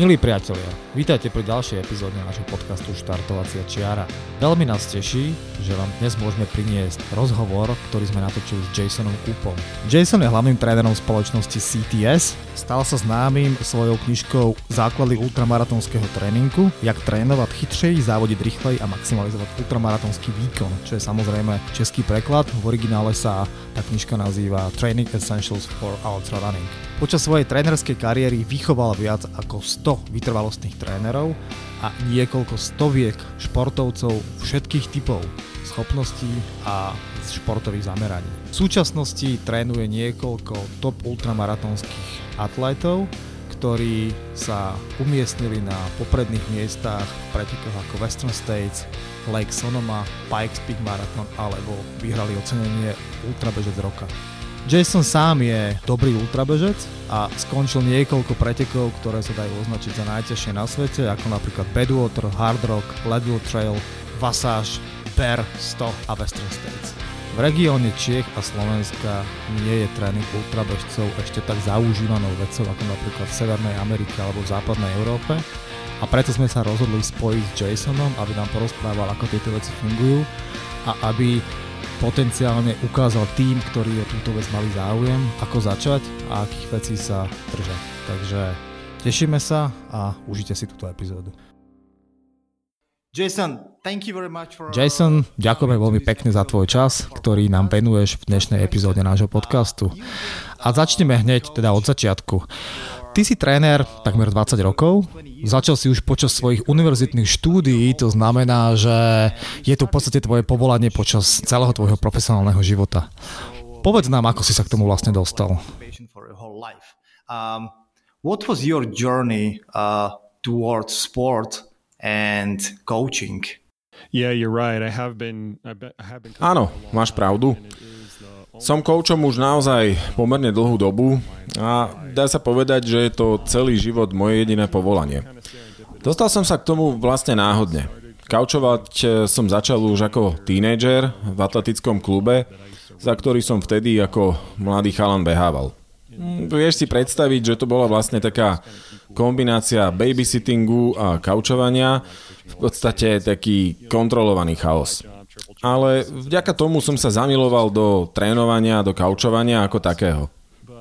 Milí priatelia, vítajte pri ďalšej epizóde nášho podcastu Štartovacia čiara. Veľmi nás teší, že vám dnes môžeme priniesť rozhovor, ktorý sme natočili s Jasonom Coopom. Jason je hlavným trénerom spoločnosti CTS, stal sa známym svojou knižkou Základy ultramaratonského tréninku, jak trénovať chytřej, závodiť rýchlej a maximalizovať ultramaratonský výkon, čo je samozrejme český preklad. V originále sa tá knižka nazýva Training Essentials for Ultra Running. Počas svojej trénerskej kariéry vychoval viac ako 100 vytrvalostných trénerov a niekoľko stoviek športovcov všetkých typov schopností a športových zameraní. V súčasnosti trénuje niekoľko top ultramaratonských atletov, ktorí sa umiestnili na popredných miestach v pretekoch ako Western States, Lake Sonoma, Pikes Peak Marathon alebo vyhrali ocenenie Ultrabežec roka. Jason sám je dobrý ultrabežec a skončil niekoľko pretekov, ktoré sa dajú označiť za najťažšie na svete, ako napríklad Badwater, Hard Rock, Leadville Trail, Vasáž, Bear 100 a Western States. V regióne Čiech a Slovenska nie je tréning ultrabežcov ešte tak zaužívanou vecou ako napríklad v Severnej Amerike alebo v západnej Európe a preto sme sa rozhodli spojiť s Jasonom, aby nám porozprával, ako tieto veci fungujú a aby potenciálne ukázal tým, ktorí o túto vec mali záujem, ako začať a akých vecí sa držať. Takže tešíme sa a užite si túto epizódu. Jason, thank you very much for... Jason, ďakujeme veľmi pekne za tvoj čas, ktorý nám venuješ v dnešnej epizóde nášho podcastu. A začneme hneď teda od začiatku. Ty si tréner takmer 20 rokov, začal si už počas svojich univerzitných štúdií, to znamená, že je to v podstate tvoje povolanie počas celého tvojho profesionálneho života. Povedz nám, ako si sa k tomu vlastne dostal. Um, what was your journey uh, towards sport and coaching? Áno, máš pravdu. Som koučom už naozaj pomerne dlhú dobu a dá sa povedať, že je to celý život moje jediné povolanie. Dostal som sa k tomu vlastne náhodne. Kaučovať eh, som začal už ako tínejdžer v atletickom klube, za ktorý som vtedy ako mladý chalan behával. Hm, vieš si predstaviť, že to bola vlastne taká kombinácia babysittingu a kaučovania, v podstate taký kontrolovaný chaos ale vďaka tomu som sa zamiloval do trénovania, do kaučovania ako takého.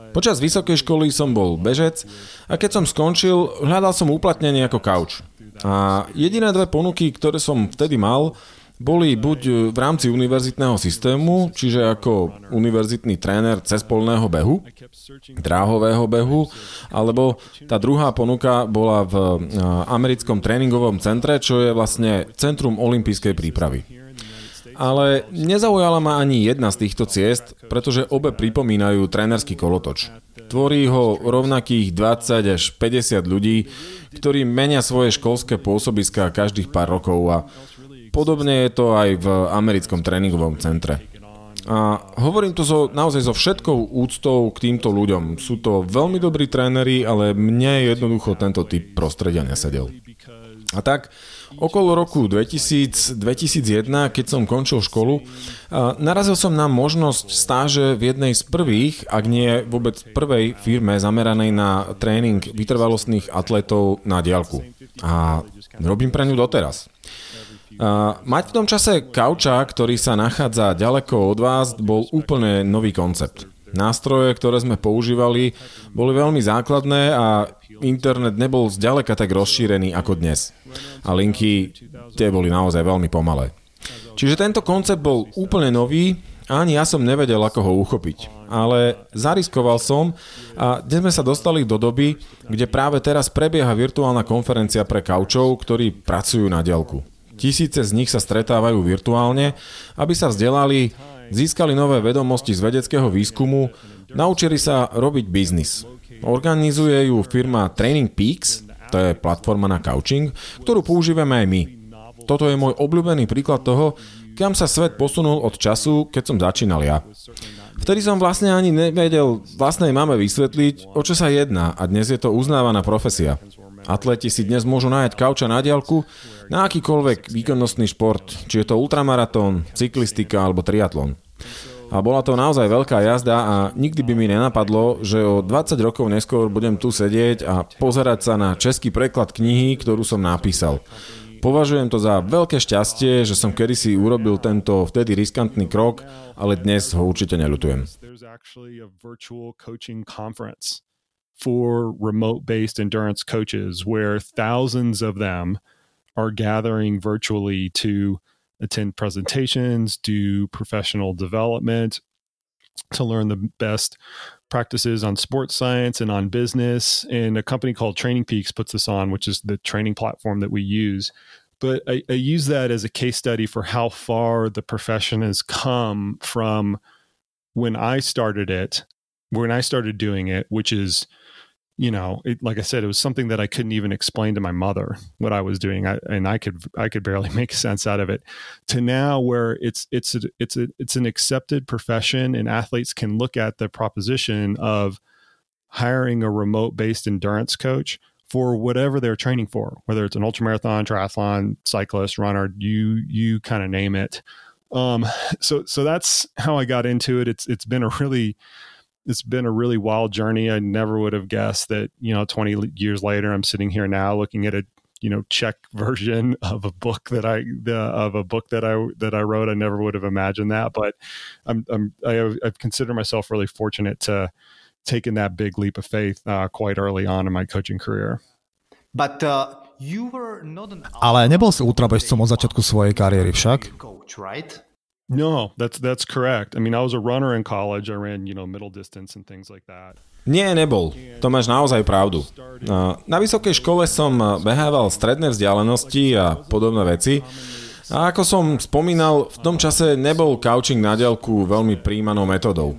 Počas vysokej školy som bol bežec a keď som skončil, hľadal som uplatnenie ako kauč. A jediné dve ponuky, ktoré som vtedy mal, boli buď v rámci univerzitného systému, čiže ako univerzitný tréner cespolného behu, dráhového behu, alebo tá druhá ponuka bola v americkom tréningovom centre, čo je vlastne Centrum olympijskej prípravy ale nezaujala ma ani jedna z týchto ciest, pretože obe pripomínajú trénerský kolotoč. Tvorí ho rovnakých 20 až 50 ľudí, ktorí menia svoje školské pôsobiská každých pár rokov a podobne je to aj v americkom tréningovom centre. A hovorím to so, naozaj so všetkou úctou k týmto ľuďom. Sú to veľmi dobrí tréneri, ale mne jednoducho tento typ prostredia nesedel. A tak Okolo roku 2000, 2001, keď som končil školu, narazil som na možnosť stáže v jednej z prvých, ak nie vôbec prvej firme zameranej na tréning vytrvalostných atletov na diálku. A robím pre ňu doteraz. Mať v tom čase kauča, ktorý sa nachádza ďaleko od vás, bol úplne nový koncept. Nástroje, ktoré sme používali, boli veľmi základné a internet nebol zďaleka tak rozšírený ako dnes. A linky, tie boli naozaj veľmi pomalé. Čiže tento koncept bol úplne nový ani ja som nevedel, ako ho uchopiť. Ale zariskoval som a dnes sme sa dostali do doby, kde práve teraz prebieha virtuálna konferencia pre kaučov, ktorí pracujú na dielku. Tisíce z nich sa stretávajú virtuálne, aby sa vzdelali, získali nové vedomosti z vedeckého výskumu, naučili sa robiť biznis. Organizuje ju firma Training Peaks, to je platforma na couching, ktorú používame aj my. Toto je môj obľúbený príklad toho, kam sa svet posunul od času, keď som začínal ja. Vtedy som vlastne ani nevedel vlastnej mame vysvetliť, o čo sa jedná a dnes je to uznávaná profesia. Atleti si dnes môžu nájať kauča na diálku na akýkoľvek výkonnostný šport, či je to ultramaratón, cyklistika alebo triatlon. A bola to naozaj veľká jazda a nikdy by mi nenapadlo, že o 20 rokov neskôr budem tu sedieť a pozerať sa na český preklad knihy, ktorú som napísal. Považujem to za veľké šťastie, že som kedysi urobil tento vtedy riskantný krok, ale dnes ho určite neľutujem. For remote based endurance coaches where thousands of them are gathering virtually to attend presentations, do professional development, to learn the best practices on sports science and on business. And a company called Training Peaks puts this on, which is the training platform that we use. But I, I use that as a case study for how far the profession has come from when I started it, when I started doing it, which is you know, it, like I said, it was something that I couldn't even explain to my mother what I was doing, I, and I could I could barely make sense out of it. To now, where it's it's a, it's a, it's an accepted profession, and athletes can look at the proposition of hiring a remote based endurance coach for whatever they're training for, whether it's an ultramarathon, triathlon, cyclist, runner, you you kind of name it. Um, so so that's how I got into it. It's it's been a really it's been a really wild journey. I never would have guessed that, you know, 20 years later, I'm sitting here now looking at a, you know, Czech version of a book that I, the, of a book that I, that I wrote. I never would have imagined that, but I'm, I'm, I have, I've considered myself really fortunate to taking that big leap of faith uh, quite early on in my coaching career. But, uh, you were not an... Ale nebol si ultrabežcom od začiatku svojej kariéry však? Coach, right? No, that's that's correct. I mean, I was a runner in college. I ran, you know, middle distance and things like that. Nie, nebol. To máš naozaj pravdu. Na vysokej škole som behával stredné vzdialenosti a podobné veci. A ako som spomínal, v tom čase nebol couching na diaľku veľmi príjmanou metodou.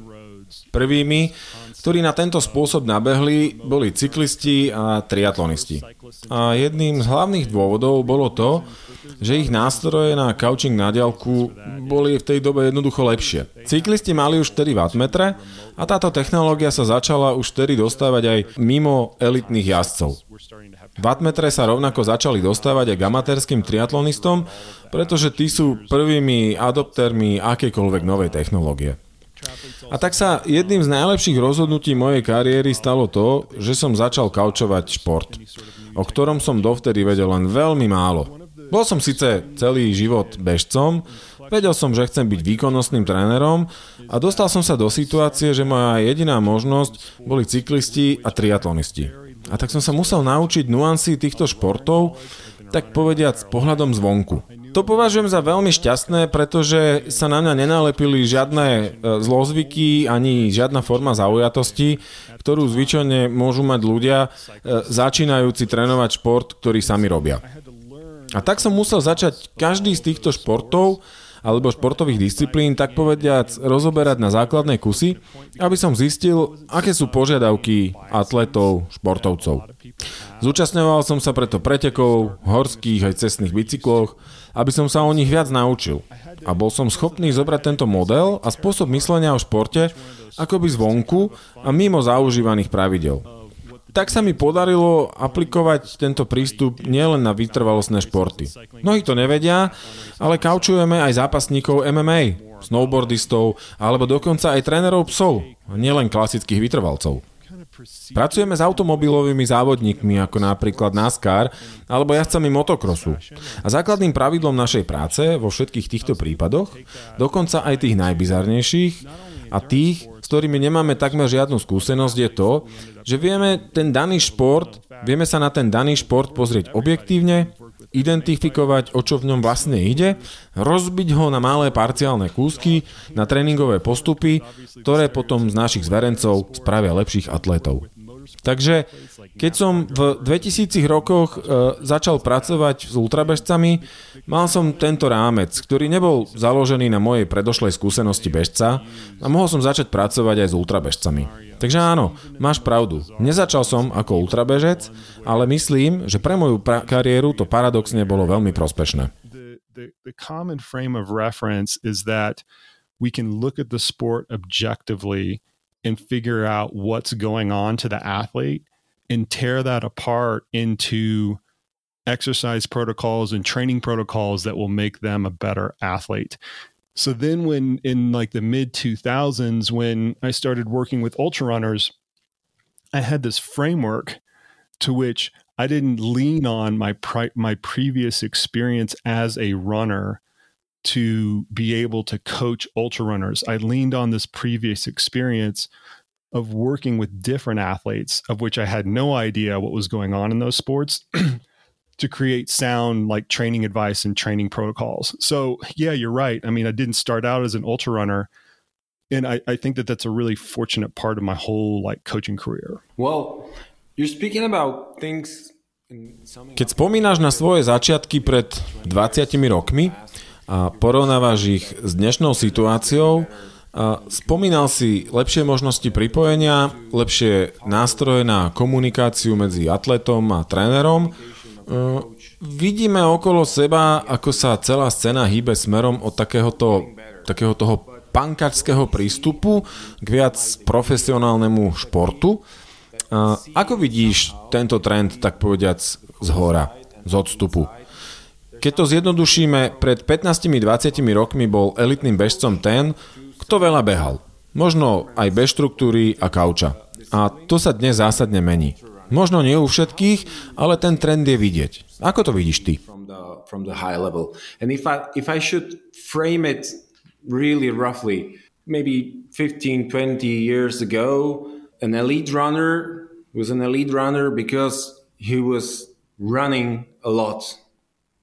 Prvými, ktorí na tento spôsob nabehli, boli cyklisti a triatlonisti. A jedným z hlavných dôvodov bolo to, že ich nástroje na couching na diaľku boli v tej dobe jednoducho lepšie. Cyklisti mali už 4 wattmetre a táto technológia sa začala už vtedy dostávať aj mimo elitných jazdcov. Wattmetre sa rovnako začali dostávať aj k amatérským triatlonistom, pretože tí sú prvými adoptermi akékoľvek novej technológie. A tak sa jedným z najlepších rozhodnutí mojej kariéry stalo to, že som začal kaučovať šport, o ktorom som dovtedy vedel len veľmi málo. Bol som síce celý život bežcom, vedel som, že chcem byť výkonnostným trénerom a dostal som sa do situácie, že moja jediná možnosť boli cyklisti a triatlonisti. A tak som sa musel naučiť nuancy týchto športov, tak povediať s pohľadom zvonku. To považujem za veľmi šťastné, pretože sa na mňa nenalepili žiadne e, zlozvyky ani žiadna forma zaujatosti, ktorú zvyčajne môžu mať ľudia e, začínajúci trénovať šport, ktorý sami robia. A tak som musel začať každý z týchto športov alebo športových disciplín, tak povediac, rozoberať na základné kusy, aby som zistil, aké sú požiadavky atletov, športovcov. Zúčastňoval som sa preto pretekov, horských aj cestných bicykloch, aby som sa o nich viac naučil. A bol som schopný zobrať tento model a spôsob myslenia o športe akoby zvonku a mimo zaužívaných pravidel tak sa mi podarilo aplikovať tento prístup nielen na vytrvalostné športy. Mnohí to nevedia, ale kaučujeme aj zápasníkov MMA, snowboardistov alebo dokonca aj trénerov psov, nielen klasických vytrvalcov. Pracujeme s automobilovými závodníkmi ako napríklad NASCAR alebo jazdcami motokrosu. A základným pravidlom našej práce vo všetkých týchto prípadoch, dokonca aj tých najbizarnejších a tých, ktorými nemáme takmer žiadnu skúsenosť, je to, že vieme ten daný šport, vieme sa na ten daný šport pozrieť objektívne, identifikovať, o čo v ňom vlastne ide, rozbiť ho na malé parciálne kúsky, na tréningové postupy, ktoré potom z našich zverencov spravia lepších atletov. Takže keď som v 2000 rokoch e, začal pracovať s ultrabežcami, mal som tento rámec, ktorý nebol založený na mojej predošlej skúsenosti bežca a mohol som začať pracovať aj s ultrabežcami. Takže áno, máš pravdu. Nezačal som ako ultrabežec, ale myslím, že pre moju pra- kariéru to paradoxne bolo veľmi prospešné. We can look at the sport objectively and figure out what's going on to the athlete and tear that apart into exercise protocols and training protocols that will make them a better athlete. So then when in like the mid 2000s when I started working with ultra runners, I had this framework to which I didn't lean on my pri- my previous experience as a runner to be able to coach ultra runners. I leaned on this previous experience of working with different athletes, of which I had no idea what was going on in those sports, to create sound like training advice and training protocols. So, yeah, you're right. I mean, I didn't start out as an ultra runner. And I, I think that that's a really fortunate part of my whole like coaching career. Well, you're speaking about things Keď spomínaš na svoje začiatky pred 20 rokmi a porovnávaš ich s dnešnou situáciou, Spomínal si lepšie možnosti pripojenia, lepšie nástroje na komunikáciu medzi atletom a trénerom. E, vidíme okolo seba, ako sa celá scéna hýbe smerom od takéhoto, takého toho pankačského prístupu k viac profesionálnemu športu. Ako vidíš tento trend, tak povediac, z hora, z odstupu? Keď to zjednodušíme, pred 15-20 rokmi bol elitným bežcom ten, kto veľa behal. Možno aj bez štruktúry a kauča. A to sa dnes zásadne mení. Možno nie u všetkých, ale ten trend je vidieť. Ako to vidíš ty? Really roughly, maybe 15, 20 years ago, an elite runner was an elite runner because he was running a lot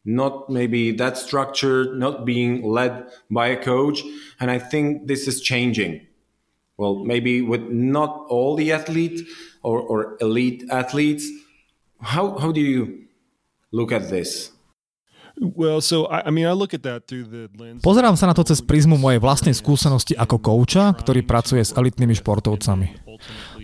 not maybe that structured, not being led by a coach. And I think this is changing. Well, maybe with not all the athletes or, or elite athletes. How, how do you look at this? Well, so I, I mean, I look at that through the lens. Pozerám sa na to cez prízmu mojej vlastnej skúsenosti ako kouča, ktorý pracuje s elitnými športovcami.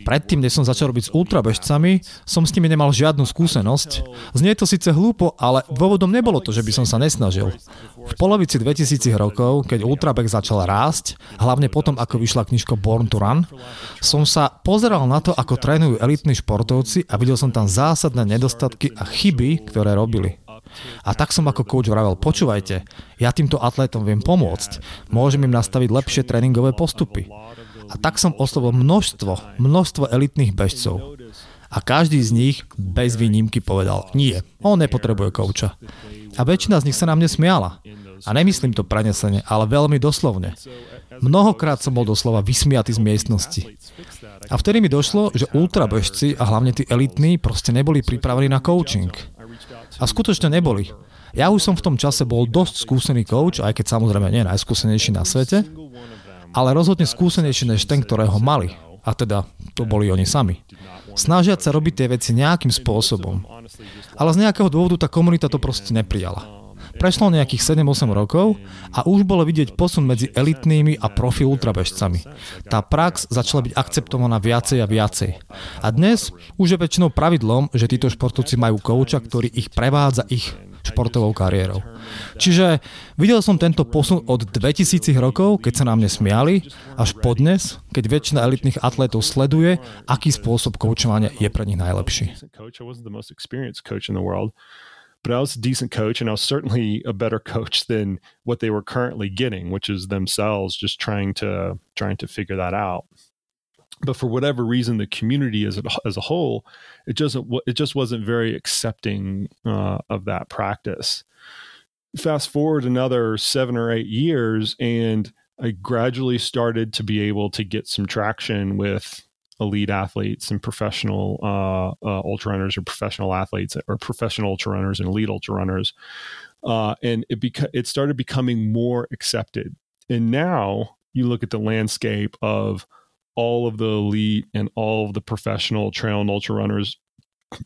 Predtým, než som začal robiť s ultrabežcami, som s nimi nemal žiadnu skúsenosť. Znie to síce hlúpo, ale dôvodom nebolo to, že by som sa nesnažil. V polovici 2000 rokov, keď ultrabeh začal rásť, hlavne potom, ako vyšla knižka Born to Run, som sa pozeral na to, ako trénujú elitní športovci a videl som tam zásadné nedostatky a chyby, ktoré robili. A tak som ako coach vravel, počúvajte, ja týmto atlétom viem pomôcť, môžem im nastaviť lepšie tréningové postupy. A tak som oslovil množstvo, množstvo elitných bežcov. A každý z nich bez výnimky povedal, nie, on nepotrebuje kouča. A väčšina z nich sa na mne smiala. A nemyslím to prenesene, ale veľmi doslovne. Mnohokrát som bol doslova vysmiatý z miestnosti. A vtedy mi došlo, že ultrabežci a hlavne tí elitní proste neboli pripravení na coaching. A skutočne neboli. Ja už som v tom čase bol dosť skúsený coach, aj keď samozrejme nie najskúsenejší na svete, ale rozhodne skúsenejší než ten, ktorého mali. A teda to boli oni sami. Snažiať sa robiť tie veci nejakým spôsobom. Ale z nejakého dôvodu tá komunita to proste neprijala. Prešlo nejakých 7-8 rokov a už bolo vidieť posun medzi elitnými a profi ultrabežcami. Tá prax začala byť akceptovaná viacej a viacej. A dnes už je väčšinou pravidlom, že títo športovci majú kouča, ktorý ich prevádza ich športovou kariérou. Čiže videl som tento posun od 2000 rokov, keď sa na mne smiali, až po dnes, keď väčšina elitných atletov sleduje, aký spôsob koučovania je pre nich najlepší. But I was a decent coach and I was certainly a better coach than what they were currently getting, which is themselves just trying to trying to figure that out. but for whatever reason, the community as a, as a whole, it just it just wasn't very accepting uh, of that practice. Fast forward another seven or eight years, and I gradually started to be able to get some traction with elite athletes and professional uh, uh, ultra runners or professional athletes or professional ultra runners and elite ultra runners, uh, and it beca- it started becoming more accepted. And now you look at the landscape of all of the elite and all of the professional trail and ultra runners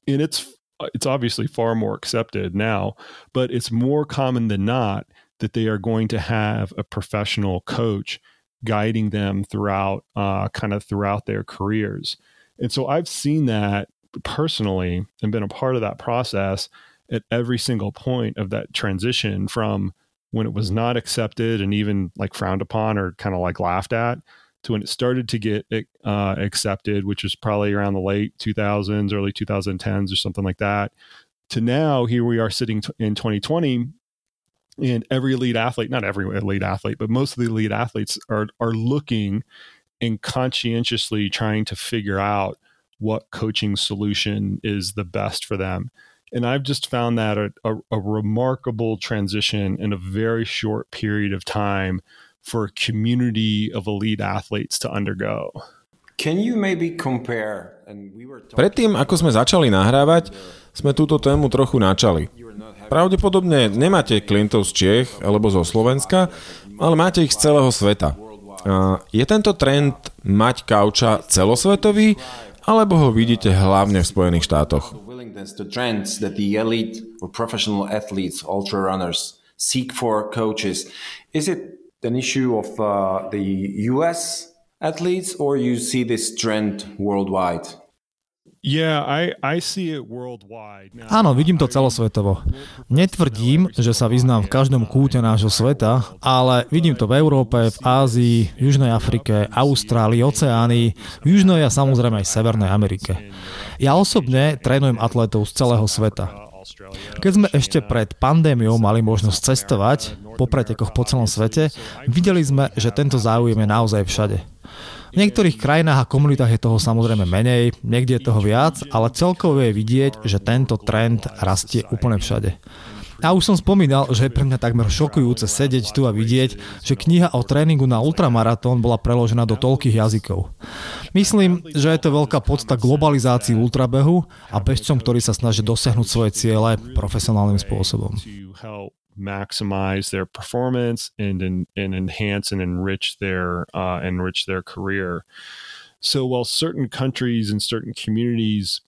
and it's it's obviously far more accepted now but it's more common than not that they are going to have a professional coach guiding them throughout uh, kind of throughout their careers. And so i've seen that personally and been a part of that process at every single point of that transition from when it was not accepted and even like frowned upon or kind of like laughed at to when it started to get uh, accepted, which was probably around the late 2000s, early 2010s, or something like that, to now here we are sitting t- in 2020, and every elite athlete, not every elite athlete, but most of the elite athletes are are looking and conscientiously trying to figure out what coaching solution is the best for them. And I've just found that a, a, a remarkable transition in a very short period of time for a community of elite athletes to undergo. Can you maybe compare, We Predtým, ako sme začali nahrávať, sme túto tému trochu načali. Pravdepodobne nemáte klientov z Čiech alebo zo Slovenska, ale máte ich z celého sveta. Je tento trend mať kauča celosvetový, alebo ho vidíte hlavne v Spojených štátoch? seek for coaches. Is it an issue of uh, the US athletes or you see this trend worldwide? Áno, vidím to celosvetovo. Netvrdím, že sa vyznám v každom kúte nášho sveta, ale vidím to v Európe, v Ázii, v Južnej Afrike, Austrálii, Oceánii, v Južnej a samozrejme aj Severnej Amerike. Ja osobne trénujem atletov z celého sveta. Keď sme ešte pred pandémiou mali možnosť cestovať po pretekoch po celom svete, videli sme, že tento záujem je naozaj všade. V niektorých krajinách a komunitách je toho samozrejme menej, niekde je toho viac, ale celkovo je vidieť, že tento trend rastie úplne všade. A už som spomínal, že je pre mňa takmer šokujúce sedieť tu a vidieť, že kniha o tréningu na ultramaratón bola preložená do toľkých jazykov. Myslím, že je to veľká podsta globalizácii ultrabehu a bežcom, ktorí sa snažia dosiahnuť svoje ciele profesionálnym spôsobom. Maximize their performance and and, and enhance and enrich their uh, enrich their career. So while certain countries and certain communities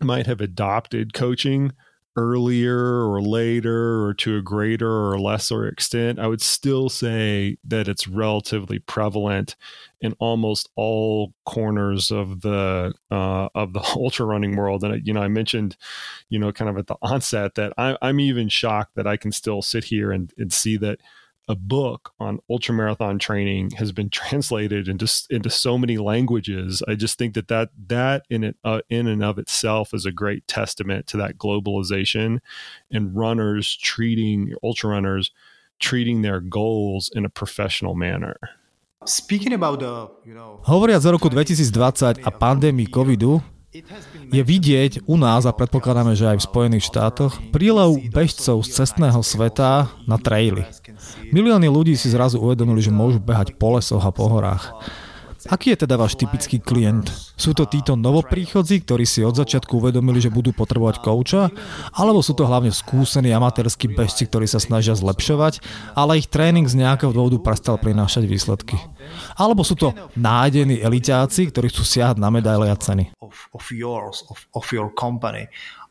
might have adopted coaching, earlier or later or to a greater or lesser extent, I would still say that it's relatively prevalent in almost all corners of the uh, of the ultra running world. And you know, I mentioned, you know, kind of at the onset that I, I'm even shocked that I can still sit here and, and see that a book on ultramarathon training has been translated into into so many languages. I just think that that that in it uh, in and of itself is a great testament to that globalization and runners treating ultra runners treating their goals in a professional manner. Speaking about the, you know, Hovoriac o roku 2020 a pandémii covidu, je vidieť u nás, a predpokladáme, že aj v Spojených štátoch, prílev bežcov z cestného sveta na traily. Milióny ľudí si zrazu uvedomili, že môžu behať po lesoch a po horách. Aký je teda váš typický klient? Sú to títo novopríchodzi, ktorí si od začiatku uvedomili, že budú potrebovať kouča? Alebo sú to hlavne skúsení amatérskí bežci, ktorí sa snažia zlepšovať, ale ich tréning z nejakého dôvodu prestal prinášať výsledky? Alebo sú to nádení elitáci, ktorí chcú siahať na medaile a ceny?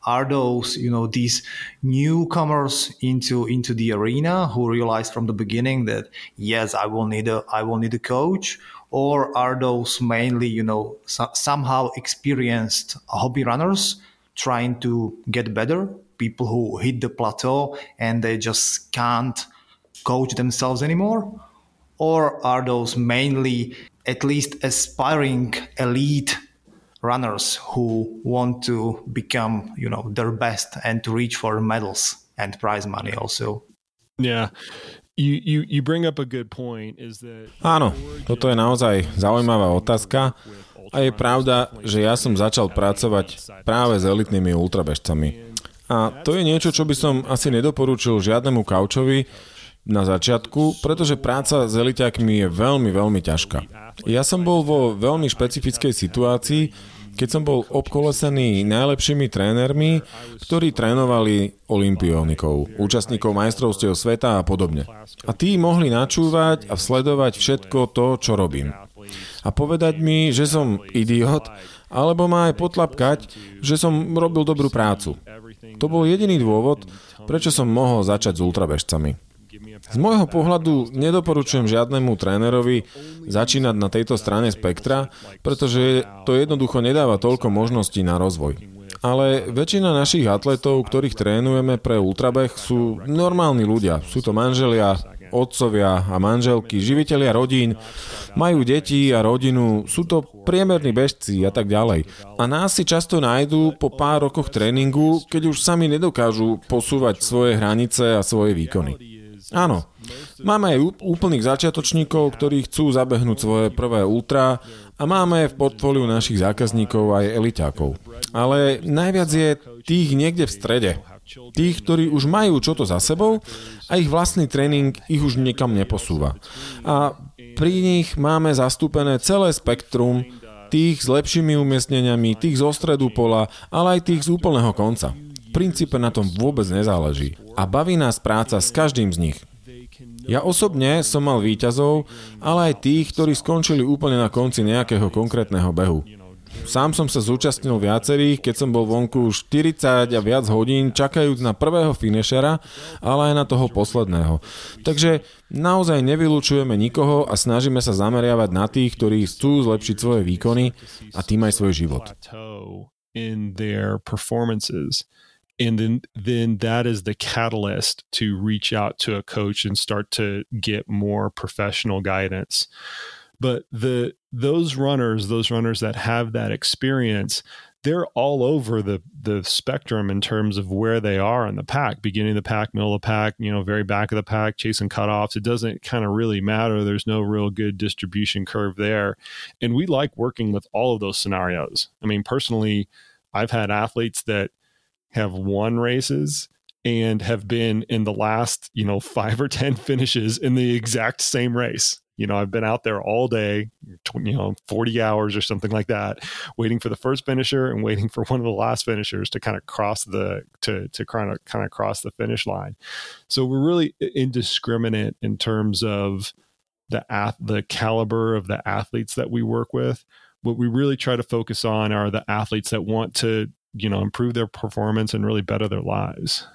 Are those you know these newcomers into into the arena who realize from the beginning that yes i will need a i will need a coach or are those mainly you know so, somehow experienced hobby runners trying to get better? People who hit the plateau and they just can't coach themselves anymore? Or are those mainly at least aspiring elite runners who want to become you know their best and to reach for medals and prize money also? Yeah You, you, you bring up a good point, is that... Áno, toto je naozaj zaujímavá otázka a je pravda, že ja som začal pracovať práve s elitnými ultrabežcami. A to je niečo, čo by som asi nedoporučil žiadnemu kaučovi na začiatku, pretože práca s eliťákmi je veľmi, veľmi ťažká. Ja som bol vo veľmi špecifickej situácii, keď som bol obkolesený najlepšími trénermi, ktorí trénovali olimpiónikov, účastníkov majstrovstiev sveta a podobne. A tí mohli načúvať a sledovať všetko to, čo robím. A povedať mi, že som idiot, alebo ma aj potlapkať, že som robil dobrú prácu. To bol jediný dôvod, prečo som mohol začať s ultrabežcami. Z môjho pohľadu nedoporučujem žiadnemu trénerovi začínať na tejto strane spektra, pretože to jednoducho nedáva toľko možností na rozvoj. Ale väčšina našich atletov, ktorých trénujeme pre ultrabeh, sú normálni ľudia. Sú to manželia, otcovia a manželky, živiteľia rodín, majú deti a rodinu, sú to priemerní bežci a tak ďalej. A nás si často nájdú po pár rokoch tréningu, keď už sami nedokážu posúvať svoje hranice a svoje výkony. Áno, máme aj úplných začiatočníkov, ktorí chcú zabehnúť svoje prvé ultra a máme v portfóliu našich zákazníkov aj eliťákov. Ale najviac je tých niekde v strede. Tých, ktorí už majú čo to za sebou a ich vlastný tréning ich už nikam neposúva. A pri nich máme zastúpené celé spektrum tých s lepšími umiestneniami, tých zo stredu pola, ale aj tých z úplného konca. Princípe na tom vôbec nezáleží. A baví nás práca s každým z nich. Ja osobne som mal výťazov, ale aj tých, ktorí skončili úplne na konci nejakého konkrétneho behu. Sám som sa zúčastnil viacerých, keď som bol vonku 40 a viac hodín čakajúc na prvého finishera, ale aj na toho posledného. Takže naozaj nevylučujeme nikoho a snažíme sa zameriavať na tých, ktorí chcú zlepšiť svoje výkony a tým aj svoj život. in their performances and then then that is the catalyst to reach out to a coach and start to get more professional guidance. But the those runners those runners that have that experience they're all over the the spectrum in terms of where they are in the pack beginning of the pack middle of the pack you know very back of the pack chasing cutoffs. It doesn't kind of really matter. There's no real good distribution curve there. And we like working with all of those scenarios. I mean personally i've had athletes that have won races and have been in the last you know five or ten finishes in the exact same race you know, I've been out there all day, you know, 40 hours or something like that, waiting for the first finisher and waiting for one of the last finishers to kind of cross the to to kind of kind of cross the finish line. So we're really indiscriminate in terms of the the caliber of the athletes that we work with. What we really try to focus on are the athletes that want to, you know, improve their performance and really better their lives.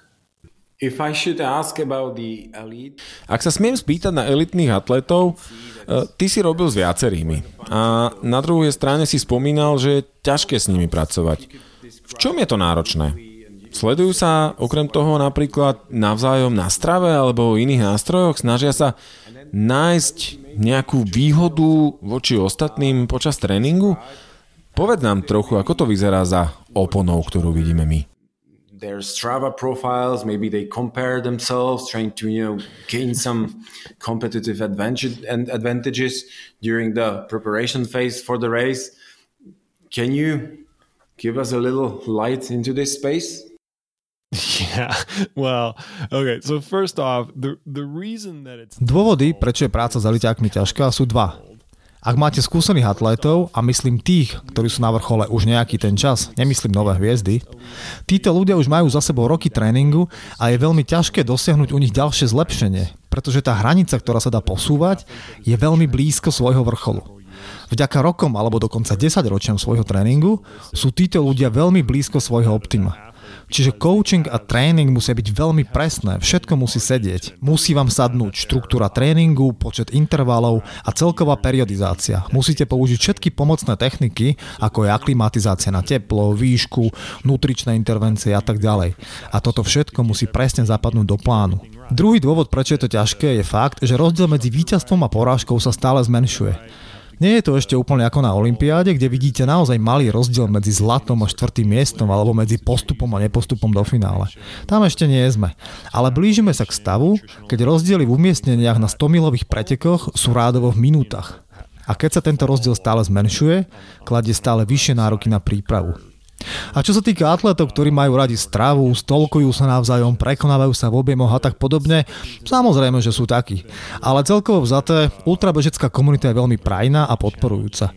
Ak sa smiem spýtať na elitných atletov, eh, ty si robil s viacerými a na druhej strane si spomínal, že je ťažké s nimi pracovať. V čom je to náročné? Sledujú sa okrem toho napríklad navzájom na strave alebo iných nástrojoch? Snažia sa nájsť nejakú výhodu voči ostatným počas tréningu? Povedz nám trochu, ako to vyzerá za oponou, ktorú vidíme my their Strava profiles. Maybe they compare themselves, trying to you know gain some competitive advantage and advantages during the preparation phase for the race. Can you give us a little light into this space? Yeah, well, okay. So first off, the the reason that it's Dôvody, prečo je práca s eliťákmi ťažká, sú dva. Ak máte skúsených atlétov, a myslím tých, ktorí sú na vrchole už nejaký ten čas, nemyslím nové hviezdy, títo ľudia už majú za sebou roky tréningu a je veľmi ťažké dosiahnuť u nich ďalšie zlepšenie, pretože tá hranica, ktorá sa dá posúvať, je veľmi blízko svojho vrcholu. Vďaka rokom alebo dokonca 10 ročiam svojho tréningu sú títo ľudia veľmi blízko svojho optima. Čiže coaching a tréning musia byť veľmi presné, všetko musí sedieť. Musí vám sadnúť štruktúra tréningu, počet intervalov a celková periodizácia. Musíte použiť všetky pomocné techniky, ako je aklimatizácia na teplo, výšku, nutričné intervencie a tak ďalej. A toto všetko musí presne zapadnúť do plánu. Druhý dôvod, prečo je to ťažké, je fakt, že rozdiel medzi víťazstvom a porážkou sa stále zmenšuje. Nie je to ešte úplne ako na Olympiáde, kde vidíte naozaj malý rozdiel medzi zlatom a štvrtým miestom alebo medzi postupom a nepostupom do finále. Tam ešte nie sme. Ale blížime sa k stavu, keď rozdiely v umiestneniach na 100 milových pretekoch sú rádovo v minútach. A keď sa tento rozdiel stále zmenšuje, kladie stále vyššie nároky na prípravu. A čo sa týka atletov, ktorí majú radi stravu, stolkujú sa navzájom, prekonávajú sa v objemoch a tak podobne, samozrejme, že sú takí. Ale celkovo vzaté, ultrabežecká komunita je veľmi prajná a podporujúca.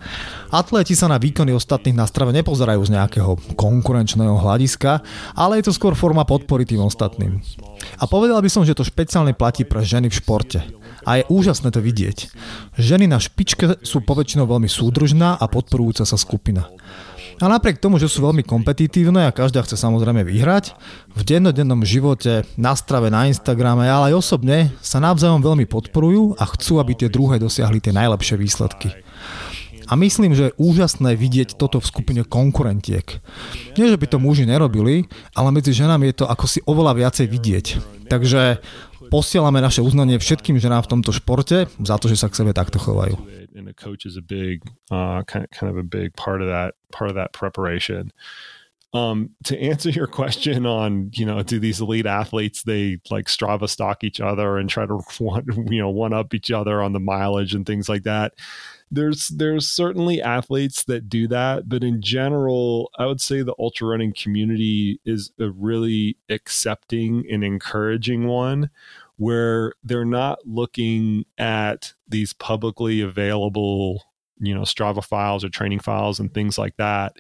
Atleti sa na výkony ostatných na strave nepozerajú z nejakého konkurenčného hľadiska, ale je to skôr forma podpory tým ostatným. A povedal by som, že to špeciálne platí pre ženy v športe. A je úžasné to vidieť. Ženy na špičke sú poväčšinou veľmi súdržná a podporujúca sa skupina. A napriek tomu, že sú veľmi kompetitívne a každá chce samozrejme vyhrať, v dennodennom živote, na strave, na Instagrame, ale aj osobne sa navzájom veľmi podporujú a chcú, aby tie druhé dosiahli tie najlepšie výsledky. A myslím, že je úžasné vidieť toto v skupine konkurentiek. Nie, že by to muži nerobili, ale medzi ženami je to ako si oveľa viacej vidieť. Takže posielame naše uznanie všetkým ženám v tomto športe za to, že sa k sebe takto chovajú. And a coach is a big uh, kind, kind of a big part of that part of that preparation. um, to answer your question on you know do these elite athletes they like strava stock each other and try to one you know one up each other on the mileage and things like that there's there's certainly athletes that do that but in general i would say the ultra running community is a really accepting and encouraging one where they're not looking at these publicly available you know strava files or training files and things like that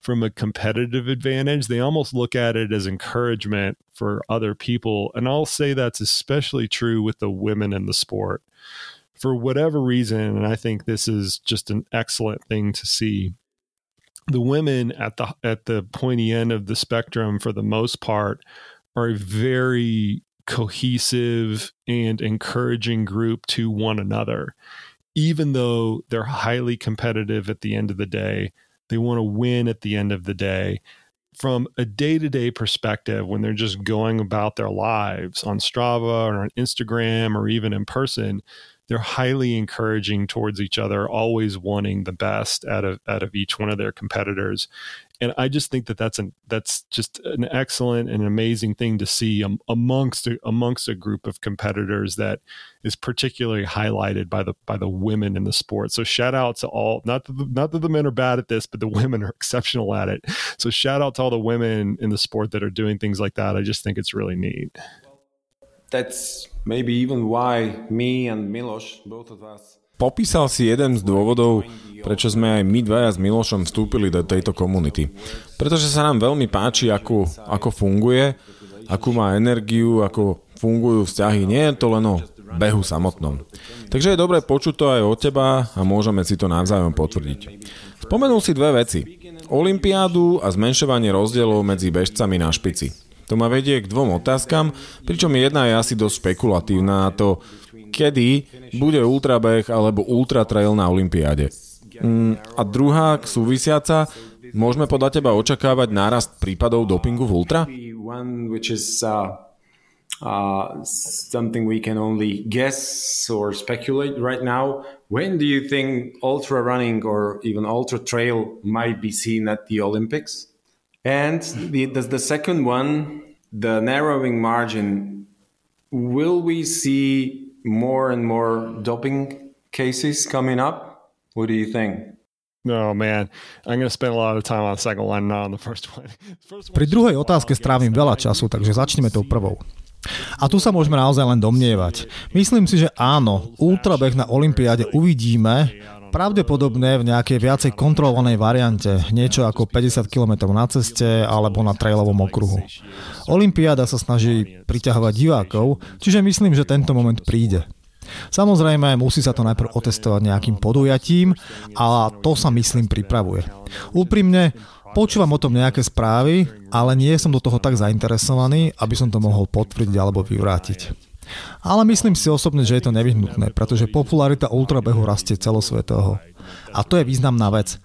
from a competitive advantage they almost look at it as encouragement for other people and i'll say that's especially true with the women in the sport for whatever reason, and I think this is just an excellent thing to see. The women at the at the pointy end of the spectrum, for the most part, are very cohesive and encouraging group to one another. Even though they're highly competitive at the end of the day, they want to win at the end of the day. From a day to day perspective, when they're just going about their lives on Strava or on Instagram or even in person, they're highly encouraging towards each other, always wanting the best out of out of each one of their competitors. And I just think that that's an that's just an excellent and amazing thing to see amongst a, amongst a group of competitors that is particularly highlighted by the by the women in the sport. So shout out to all not that the, not that the men are bad at this, but the women are exceptional at it. So shout out to all the women in the sport that are doing things like that. I just think it's really neat. That's maybe even why me and Miloš, both of us Popísal si jeden z dôvodov, prečo sme aj my dvaja s Milošom vstúpili do tejto komunity. Pretože sa nám veľmi páči, ako, ako funguje, akú má energiu, ako fungujú vzťahy. Nie je to len o behu samotnom. Takže je dobré počuť to aj od teba a môžeme si to navzájom potvrdiť. Spomenul si dve veci. Olympiádu a zmenšovanie rozdielov medzi bežcami na špici. To ma vedie k dvom otázkam, pričom jedna je asi dosť špekulatívna a to, kedy bude ultrabeh alebo ultratrail na Olympiáde. Mm, a druhá, súvisiaca, môžeme podľa teba očakávať nárast prípadov dopingu v ultra? Uh, something we can only guess or speculate right now. When do you think ultra running or even ultra trail might be seen at the Olympics? And the, the second one, the narrowing margin, will we see more and more doping cases coming up? What do you think? Oh man, I'm going to spend a lot of time on the second one, not on the first one. Pri druhej otázke strávim veľa času, takže začneme tou prvou. A tu sa môžeme naozaj len domnievať. Myslím si, že áno, ultrabeh na Olympiáde uvidíme, Pravdepodobne v nejakej viacej kontrolovanej variante, niečo ako 50 km na ceste alebo na trailovom okruhu. Olympiáda sa snaží priťahovať divákov, čiže myslím, že tento moment príde. Samozrejme, musí sa to najprv otestovať nejakým podujatím a to sa myslím pripravuje. Úprimne, počúvam o tom nejaké správy, ale nie som do toho tak zainteresovaný, aby som to mohol potvrdiť alebo vyvrátiť. Ale myslím si osobne, že je to nevyhnutné, pretože popularita ultrabehu rastie celosvetoho. A to je významná vec.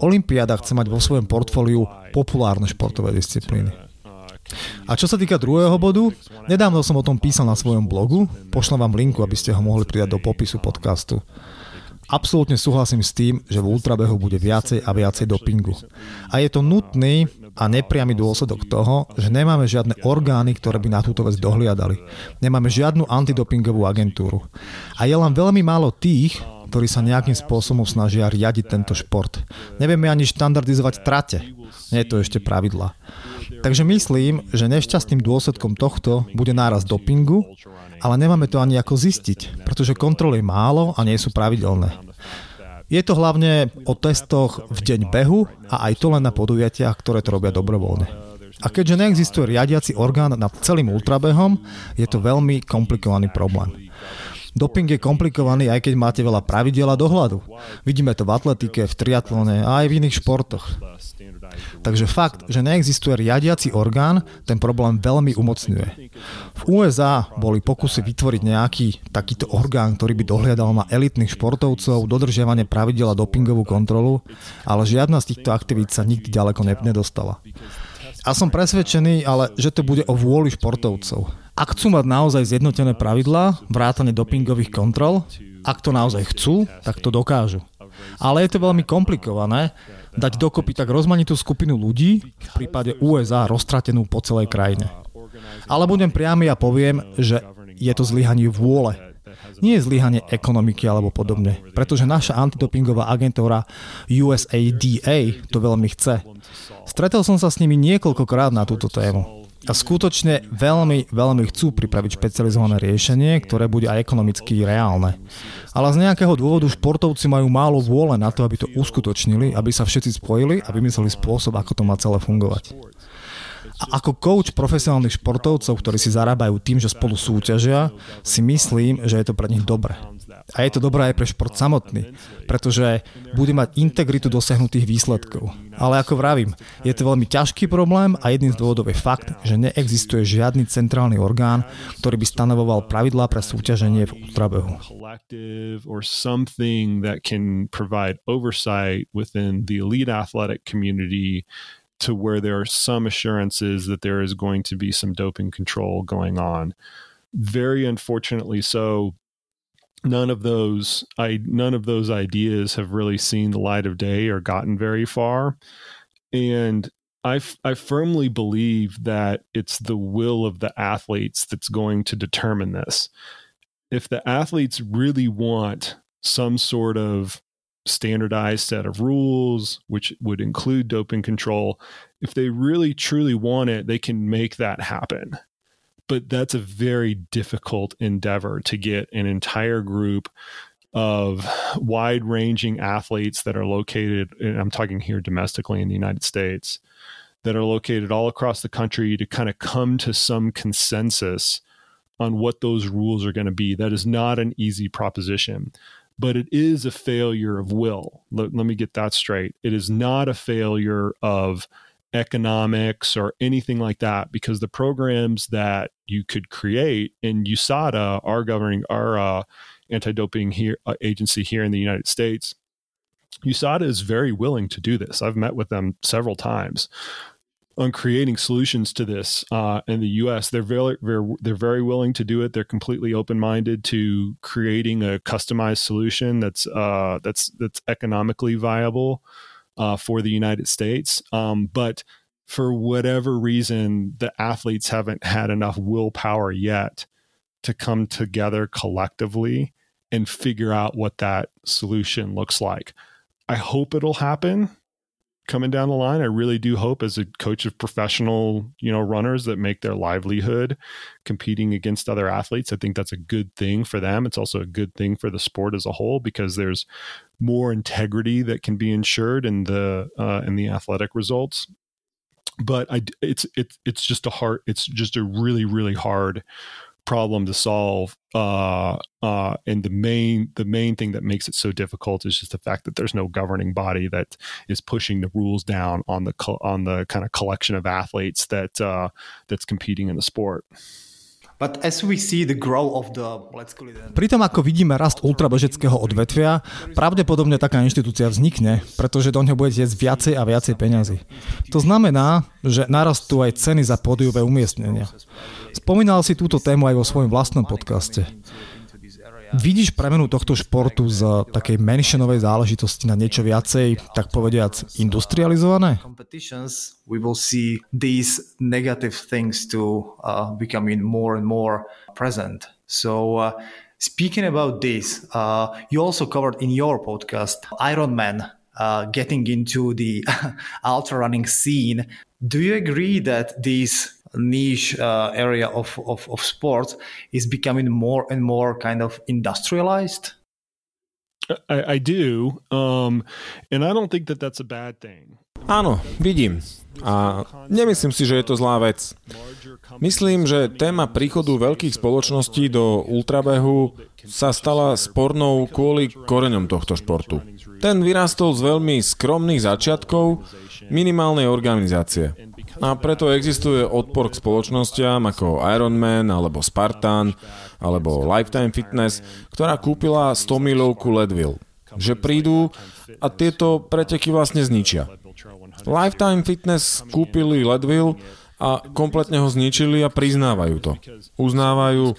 Olympiáda chce mať vo svojom portfóliu populárne športové disciplíny. A čo sa týka druhého bodu, nedávno som o tom písal na svojom blogu, pošlem vám linku, aby ste ho mohli pridať do popisu podcastu. Absolútne súhlasím s tým, že v ultrabehu bude viacej a viacej dopingu. A je to nutný a nepriamy dôsledok toho, že nemáme žiadne orgány, ktoré by na túto vec dohliadali. Nemáme žiadnu antidopingovú agentúru. A je len veľmi málo tých, ktorí sa nejakým spôsobom snažia riadiť tento šport. Nevieme ani štandardizovať trate. Nie je to ešte pravidla. Takže myslím, že nešťastným dôsledkom tohto bude náraz dopingu, ale nemáme to ani ako zistiť, pretože kontrol je málo a nie sú pravidelné. Je to hlavne o testoch v deň behu a aj to len na podujatiach, ktoré to robia dobrovoľne. A keďže neexistuje riadiaci orgán nad celým ultrabehom, je to veľmi komplikovaný problém. Doping je komplikovaný, aj keď máte veľa pravidel a dohľadu. Vidíme to v atletike, v triatlone a aj v iných športoch. Takže fakt, že neexistuje riadiaci orgán, ten problém veľmi umocňuje. V USA boli pokusy vytvoriť nejaký takýto orgán, ktorý by dohliadal na elitných športovcov, dodržiavanie pravidel a dopingovú kontrolu, ale žiadna z týchto aktivít sa nikdy ďaleko nedostala. A som presvedčený, ale že to bude o vôli športovcov. Ak chcú mať naozaj zjednotené pravidlá, vrátane dopingových kontrol, ak to naozaj chcú, tak to dokážu. Ale je to veľmi komplikované dať dokopy tak rozmanitú skupinu ľudí, v prípade USA roztratenú po celej krajine. Ale budem priamy a poviem, že je to zlyhanie vôle. Nie je zlyhanie ekonomiky alebo podobne, pretože naša antidopingová agentúra USADA to veľmi chce. Stretol som sa s nimi niekoľkokrát na túto tému a skutočne veľmi, veľmi chcú pripraviť špecializované riešenie, ktoré bude aj ekonomicky reálne. Ale z nejakého dôvodu športovci majú málo vôle na to, aby to uskutočnili, aby sa všetci spojili a vymysleli spôsob, ako to má celé fungovať. A ako coach profesionálnych športovcov, ktorí si zarábajú tým, že spolu súťažia, si myslím, že je to pre nich dobre. A je to dobré aj pre šport samotný, pretože bude mať integritu dosiahnutých výsledkov. Ale ako vravím, je to veľmi ťažký problém a jedným z dôvodov je fakt, že neexistuje žiadny centrálny orgán, ktorý by stanovoval pravidlá pre súťaženie v ultrabehu. within the elite athletic community to where there are some assurances that there is going to be some doping control going on. Very unfortunately so, none of those I none of those ideas have really seen the light of day or gotten very far. And I, I firmly believe that it's the will of the athletes that's going to determine this. If the athletes really want some sort of standardized set of rules, which would include doping control, if they really truly want it, they can make that happen. But that's a very difficult endeavor to get an entire group of wide ranging athletes that are located, and I'm talking here domestically in the United States, that are located all across the country to kind of come to some consensus on what those rules are going to be. That is not an easy proposition, but it is a failure of will. Let, let me get that straight. It is not a failure of economics or anything like that because the programs that you could create in USADA, our governing our uh, anti-doping here, uh, agency here in the United States, USADA is very willing to do this. I've met with them several times on creating solutions to this uh, in the U.S. They're very, very, they're very willing to do it. They're completely open-minded to creating a customized solution that's uh, that's that's economically viable uh, for the United States. Um, but for whatever reason, the athletes haven't had enough willpower yet to come together collectively and figure out what that solution looks like. I hope it'll happen coming down the line. I really do hope as a coach of professional, you know, runners that make their livelihood competing against other athletes. I think that's a good thing for them. It's also a good thing for the sport as a whole because there's more integrity that can be ensured in the uh, in the athletic results. But I, it's it's it's just a hard. It's just a really really hard problem to solve uh, uh, and the main the main thing that makes it so difficult is just the fact that there's no governing body that is pushing the rules down on the on the kind of collection of athletes that uh, that's competing in the sport. Pritom ako vidíme rast ultrabežeckého odvetvia, pravdepodobne taká inštitúcia vznikne, pretože do ňoho bude tiecť viacej a viacej peňazí. To znamená, že narastú aj ceny za pódiové umiestnenia. Spomínal si túto tému aj vo svojom vlastnom podcaste. Vidíš premenu tohto športu z takej menšinovej záležitosti na niečo viacej, tak povediac, industrializované? We will see these negative things to uh, becoming more and more present. So uh, speaking about this, uh, you also covered in your podcast Ironman uh, getting into the ultra running scene. Do you agree that these niche uh, area of, of, of sports is becoming more and more kind of industrialized? I, I do. Um, and I don't think that that's a bad thing. Áno, vidím. A nemyslím si, že je to zlá vec. Myslím, že téma príchodu veľkých spoločností do ultrabehu sa stala spornou kvôli koreňom tohto športu. Ten vyrastol z veľmi skromných začiatkov minimálnej organizácie. A preto existuje odpor k spoločnostiam ako Ironman alebo Spartan alebo Lifetime Fitness, ktorá kúpila 100 milovku Leadville. Že prídu a tieto preteky vlastne zničia. Lifetime Fitness kúpili Leadville a kompletne ho zničili a priznávajú to. Uznávajú,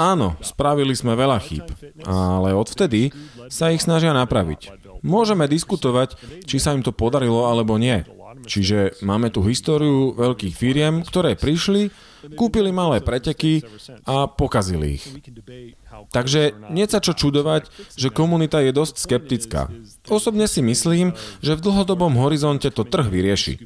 áno, spravili sme veľa chýb, ale odvtedy sa ich snažia napraviť. Môžeme diskutovať, či sa im to podarilo alebo nie. Čiže máme tu históriu veľkých firiem, ktoré prišli, kúpili malé preteky a pokazili ich. Takže nie sa čo čudovať, že komunita je dosť skeptická. Osobne si myslím, že v dlhodobom horizonte to trh vyrieši.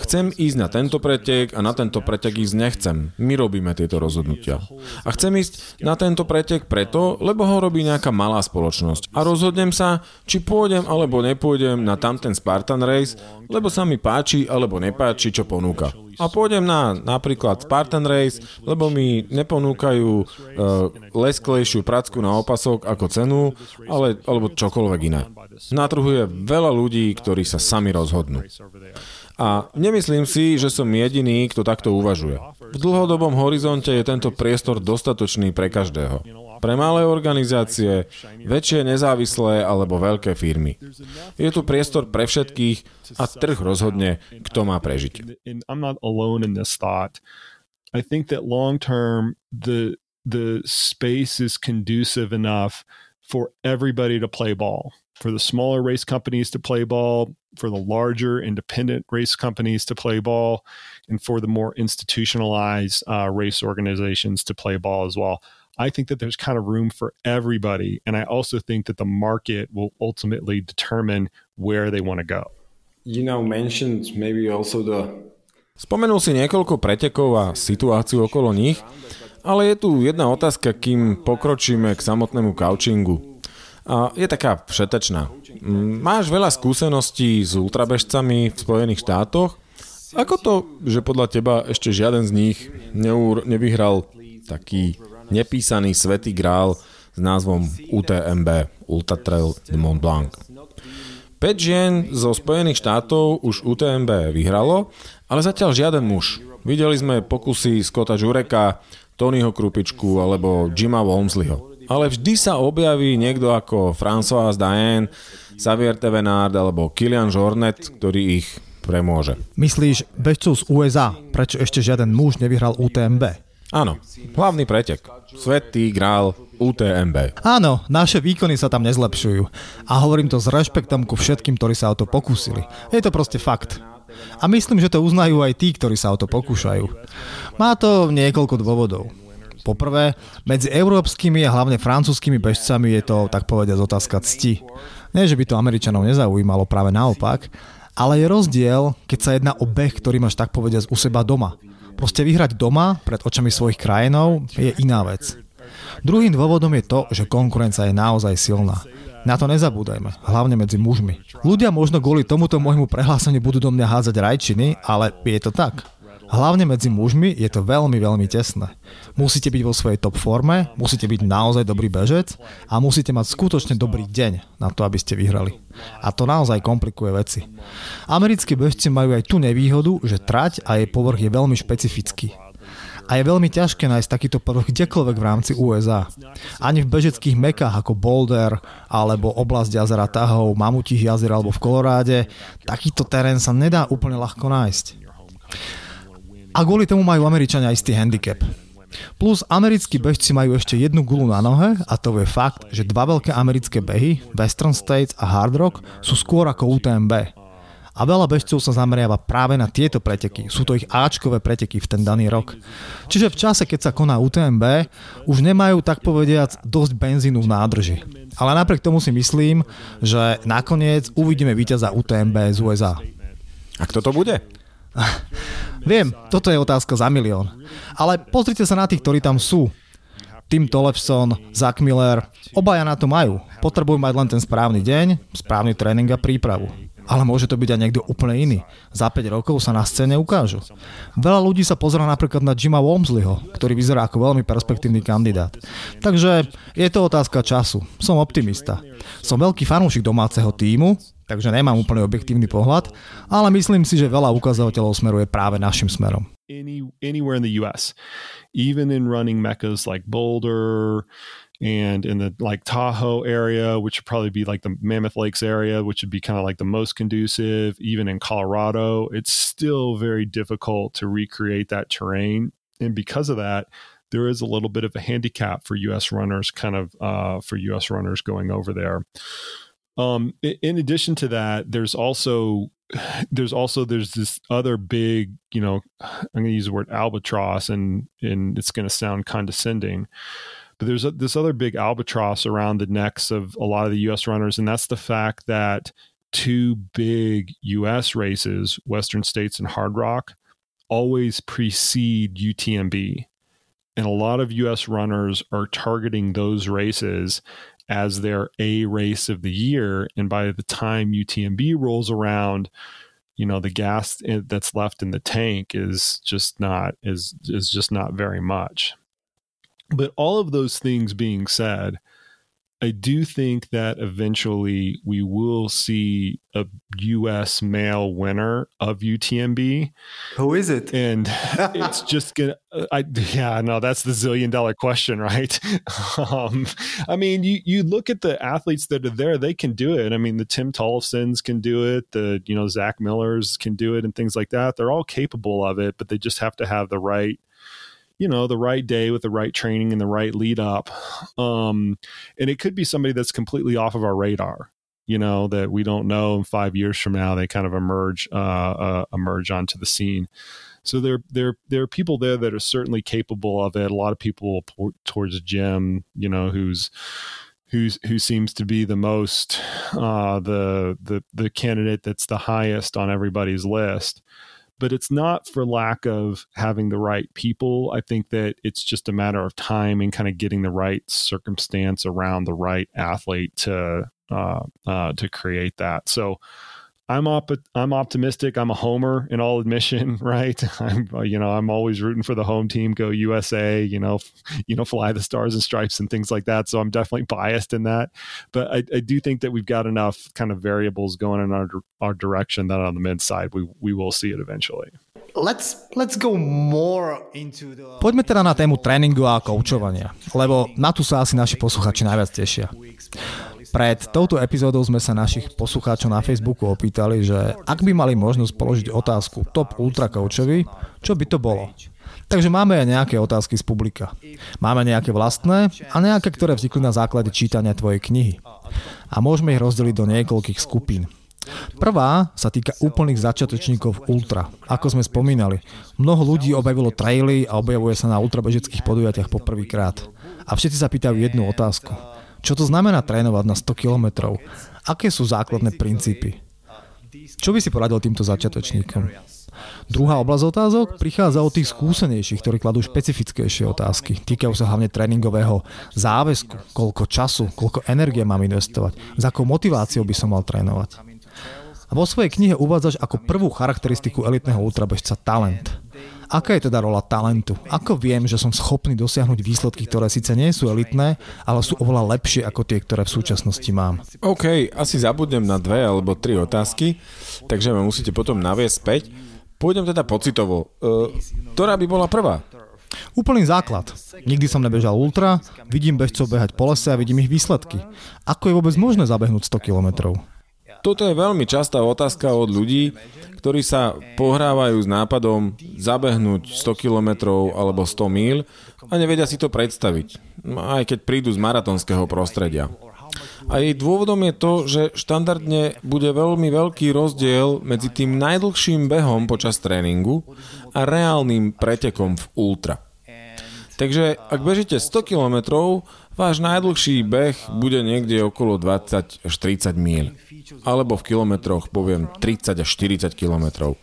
Chcem ísť na tento pretek a na tento pretek ísť nechcem. My robíme tieto rozhodnutia. A chcem ísť na tento pretek preto, lebo ho robí nejaká malá spoločnosť. A rozhodnem sa, či pôjdem alebo nepôjdem na tamten Spartan Race, lebo sa mi páči alebo nepáči, čo ponúka. A pôjdem na napríklad Spartan Race, lebo mi neponúkajú uh, lesklejšiu pracku na opasok ako cenu, ale, alebo čokoľvek iné. Na trhu je veľa ľudí, ktorí sa sami rozhodnú. A nemyslím si, že som jediný, kto takto uvažuje. V dlhodobom horizonte je tento priestor dostatočný pre každého. Pre malé organizácie, väčšie nezávislé alebo veľké firmy. Je tu priestor pre všetkých a trh rozhodne, kto má prežiť. I think that long term the the space is conducive enough for everybody to play ball. for the smaller race companies to play ball, for the larger independent race companies to play ball, and for the more institutionalized uh, race organizations to play ball as well. I think that there's kind of room for everybody. And I also think that the market will ultimately determine where they want to go. You know, mentioned maybe also the... Spomenul si niekoľko pretekov a situáciu okolo nich, ale je tu jedna otázka, kým pokročíme k samotnému couchingu. a je taká všetečná. Máš veľa skúseností s ultrabežcami v Spojených štátoch. Ako to, že podľa teba ešte žiaden z nich neur, nevyhral taký nepísaný svetý grál s názvom UTMB, Ultra Trail de Mont Blanc? 5 žien zo Spojených štátov už UTMB vyhralo, ale zatiaľ žiaden muž. Videli sme pokusy Scotta Jureka, Tonyho Krupičku alebo Jima Walmsleyho ale vždy sa objaví niekto ako François Daen, Xavier Tevenard alebo Kilian Jornet, ktorý ich premôže. Myslíš bežcov z USA, prečo ešte žiaden muž nevyhral UTMB? Áno, hlavný pretek. Svetý grál UTMB. Áno, naše výkony sa tam nezlepšujú. A hovorím to s rešpektom ku všetkým, ktorí sa o to pokúsili. Je to proste fakt. A myslím, že to uznajú aj tí, ktorí sa o to pokúšajú. Má to niekoľko dôvodov. Poprvé, medzi európskymi a hlavne francúzskými bežcami je to, tak povediať, otázka cti. Nie, že by to Američanov nezaujímalo, práve naopak, ale je rozdiel, keď sa jedná o beh, ktorý máš tak povediať u seba doma. Proste vyhrať doma, pred očami svojich krajinov, je iná vec. Druhým dôvodom je to, že konkurencia je naozaj silná. Na to nezabúdajme, hlavne medzi mužmi. Ľudia možno kvôli tomuto môjmu prehláseniu budú do mňa hádzať rajčiny, ale je to tak. Hlavne medzi mužmi je to veľmi, veľmi tesné. Musíte byť vo svojej top forme, musíte byť naozaj dobrý bežec a musíte mať skutočne dobrý deň na to, aby ste vyhrali. A to naozaj komplikuje veci. Americkí bežci majú aj tú nevýhodu, že trať a jej povrch je veľmi špecifický. A je veľmi ťažké nájsť takýto povrch kdekoľvek v rámci USA. Ani v bežeckých mekách ako Boulder alebo oblasť jazera Tahov, Mamutích jazer alebo v Koloráde, takýto terén sa nedá úplne ľahko nájsť. A kvôli tomu majú Američania istý handicap. Plus americkí bežci majú ešte jednu gulu na nohe a to je fakt, že dva veľké americké behy, Western States a Hard Rock, sú skôr ako UTMB. A veľa bežcov sa zameriava práve na tieto preteky. Sú to ich Ačkové preteky v ten daný rok. Čiže v čase, keď sa koná UTMB, už nemajú tak povediac dosť benzínu v nádrži. Ale napriek tomu si myslím, že nakoniec uvidíme víťaza UTMB z USA. A kto to bude? Viem, toto je otázka za milión. Ale pozrite sa na tých, ktorí tam sú. Tim Tolepson, Zach Miller, obaja na to majú. Potrebujú mať len ten správny deň, správny tréning a prípravu. Ale môže to byť aj niekto úplne iný. Za 5 rokov sa na scéne ukážu. Veľa ľudí sa pozera napríklad na Jima Walmsleyho, ktorý vyzerá ako veľmi perspektívny kandidát. Takže je to otázka času. Som optimista. Som veľký fanúšik domáceho týmu, takže nemám úplne objektívny pohľad, ale myslím si, že veľa ukazovateľov smeruje práve našim smerom. Any, anywhere in the US, even in running meccas like Boulder, and in the like Tahoe area, which would probably be like the Mammoth Lakes area, which would be kind of like the most conducive, even in Colorado, it's still very difficult to recreate that terrain. And because of that, there is a little bit of a handicap for U.S. runners, kind of uh, for U.S. runners going over there. Um, in addition to that, there's also there's also there's this other big, you know, I'm going to use the word albatross, and and it's going to sound condescending, there's a, this other big albatross around the necks of a lot of the U.S. runners, and that's the fact that two big U.S. races, Western States and Hard Rock, always precede UTMB. And a lot of US runners are targeting those races as their A race of the year. And by the time UTMB rolls around, you know the gas eh, that's left in the tank is just not is is just not very much but all of those things being said I do think that eventually we will see a U.S. male winner of UTMB. Who is it? And it's just gonna. I yeah, no, that's the zillion dollar question, right? um, I mean, you you look at the athletes that are there; they can do it. I mean, the Tim Tollefsons can do it. The you know Zach Millers can do it, and things like that. They're all capable of it, but they just have to have the right you know the right day with the right training and the right lead up um and it could be somebody that's completely off of our radar you know that we don't know in five years from now they kind of emerge uh, uh emerge onto the scene. So there there there are people there that are certainly capable of it. A lot of people towards Jim you know who's who's who seems to be the most uh the the the candidate that's the highest on everybody's list but it's not for lack of having the right people. I think that it's just a matter of time and kind of getting the right circumstance around the right athlete to uh, uh, to create that. So I'm op- I'm optimistic. I'm a homer in all admission, right? I'm you know I'm always rooting for the home team, go USA, you know, you know, fly the stars and stripes and things like that. So I'm definitely biased in that, but I, I do think that we've got enough kind of variables going in our our direction that on the mid side we we will see it eventually. Let's, let's go more into the... Poďme teda na tému tréningu a koučovania, lebo na tu sa asi naši posluchači najviac tešia. Pred touto epizódou sme sa našich poslucháčov na Facebooku opýtali, že ak by mali možnosť položiť otázku top ultra coachovi, čo by to bolo? Takže máme aj nejaké otázky z publika. Máme nejaké vlastné a nejaké, ktoré vznikli na základe čítania tvojej knihy. A môžeme ich rozdeliť do niekoľkých skupín. Prvá sa týka úplných začiatočníkov ultra. Ako sme spomínali, mnoho ľudí objavilo traily a objavuje sa na ultrabežeckých podujatiach poprvýkrát. A všetci sa pýtajú jednu otázku. Čo to znamená trénovať na 100 kilometrov? Aké sú základné princípy? Čo by si poradil týmto začiatočníkom? Druhá oblasť otázok prichádza od tých skúsenejších, ktorí kladú špecifickejšie otázky. Týkajú sa hlavne tréningového záväzku, koľko času, koľko energie mám investovať, s akou motiváciou by som mal trénovať. A vo svojej knihe uvádzaš ako prvú charakteristiku elitného ultrabežca talent. Aká je teda rola talentu? Ako viem, že som schopný dosiahnuť výsledky, ktoré síce nie sú elitné, ale sú oveľa lepšie ako tie, ktoré v súčasnosti mám? OK, asi zabudnem na dve alebo tri otázky, takže ma musíte potom naviesť späť. Pôjdem teda pocitovo. Uh, ktorá by bola prvá? Úplný základ. Nikdy som nebežal ultra, vidím bežcov behať po lese a vidím ich výsledky. Ako je vôbec možné zabehnúť 100 kilometrov? Toto je veľmi častá otázka od ľudí, ktorí sa pohrávajú s nápadom zabehnúť 100 km alebo 100 míl a nevedia si to predstaviť, aj keď prídu z maratonského prostredia. A jej dôvodom je to, že štandardne bude veľmi veľký rozdiel medzi tým najdlhším behom počas tréningu a reálnym pretekom v ultra. Takže ak bežíte 100 km, váš najdlhší beh bude niekde okolo 20 až 30 míl. Alebo v kilometroch poviem 30 až 40 kilometrov.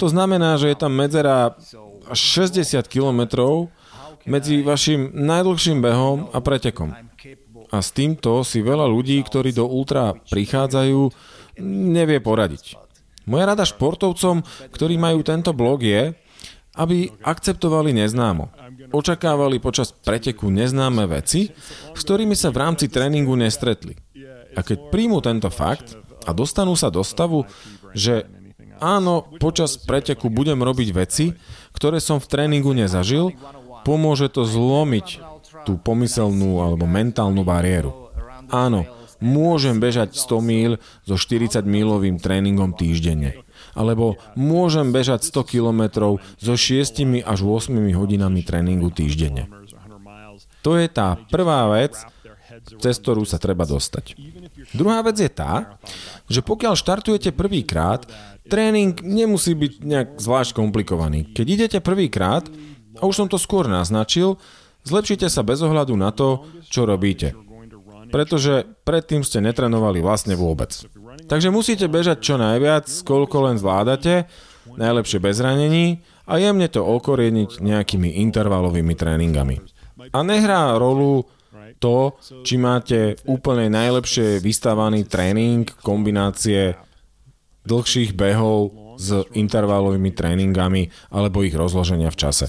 To znamená, že je tam medzera až 60 kilometrov medzi vašim najdlhším behom a pretekom. A s týmto si veľa ľudí, ktorí do ultra prichádzajú, nevie poradiť. Moja rada športovcom, ktorí majú tento blog je, aby akceptovali neznámo očakávali počas preteku neznáme veci, s ktorými sa v rámci tréningu nestretli. A keď príjmu tento fakt a dostanú sa do stavu, že áno, počas preteku budem robiť veci, ktoré som v tréningu nezažil, pomôže to zlomiť tú pomyselnú alebo mentálnu bariéru. Áno, môžem bežať 100 míl so 40 mílovým tréningom týždenne. Alebo môžem bežať 100 kilometrov so 6 až 8 hodinami tréningu týždenne. To je tá prvá vec, cez ktorú sa treba dostať. Druhá vec je tá, že pokiaľ štartujete prvýkrát, tréning nemusí byť nejak zvlášť komplikovaný. Keď idete prvýkrát, a už som to skôr naznačil, zlepšite sa bez ohľadu na to, čo robíte. Pretože predtým ste netrenovali vlastne vôbec. Takže musíte bežať čo najviac, koľko len zvládate, najlepšie bez ranení a jemne to okorieniť nejakými intervalovými tréningami. A nehrá rolu to, či máte úplne najlepšie vystávaný tréning, kombinácie dlhších behov s intervalovými tréningami alebo ich rozloženia v čase.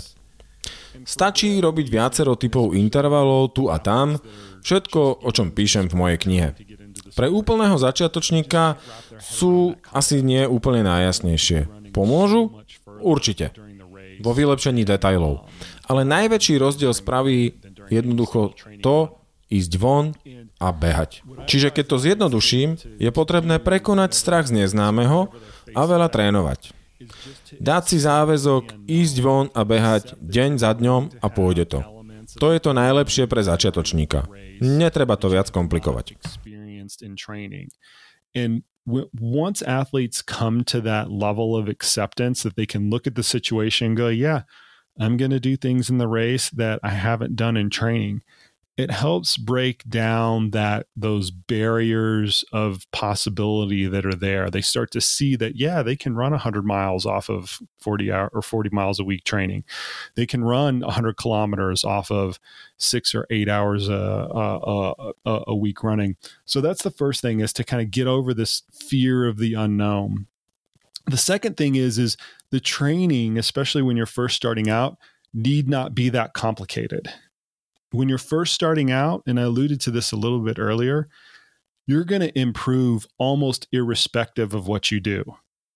Stačí robiť viacero typov intervalov tu a tam, všetko, o čom píšem v mojej knihe. Pre úplného začiatočníka sú asi nie úplne najjasnejšie. Pomôžu? Určite. Vo vylepšení detajlov. Ale najväčší rozdiel spraví jednoducho to, ísť von a behať. Čiže keď to zjednoduším, je potrebné prekonať strach z neznámeho a veľa trénovať. Dať si záväzok, ísť von a behať deň za dňom a pôjde to. To je to najlepšie pre začiatočníka. Netreba to viac komplikovať. Once athletes come to that level of acceptance that they can look at the situation and go, yeah, I'm going to do things in the race that I haven't done in training. It helps break down that those barriers of possibility that are there. They start to see that yeah they can run 100 miles off of 40 hour or 40 miles a week training. They can run 100 kilometers off of six or eight hours a, a, a, a week running. So that's the first thing is to kind of get over this fear of the unknown. The second thing is is the training especially when you're first starting out need not be that complicated when you're first starting out, and I alluded to this a little bit earlier, you're going to improve almost irrespective of what you do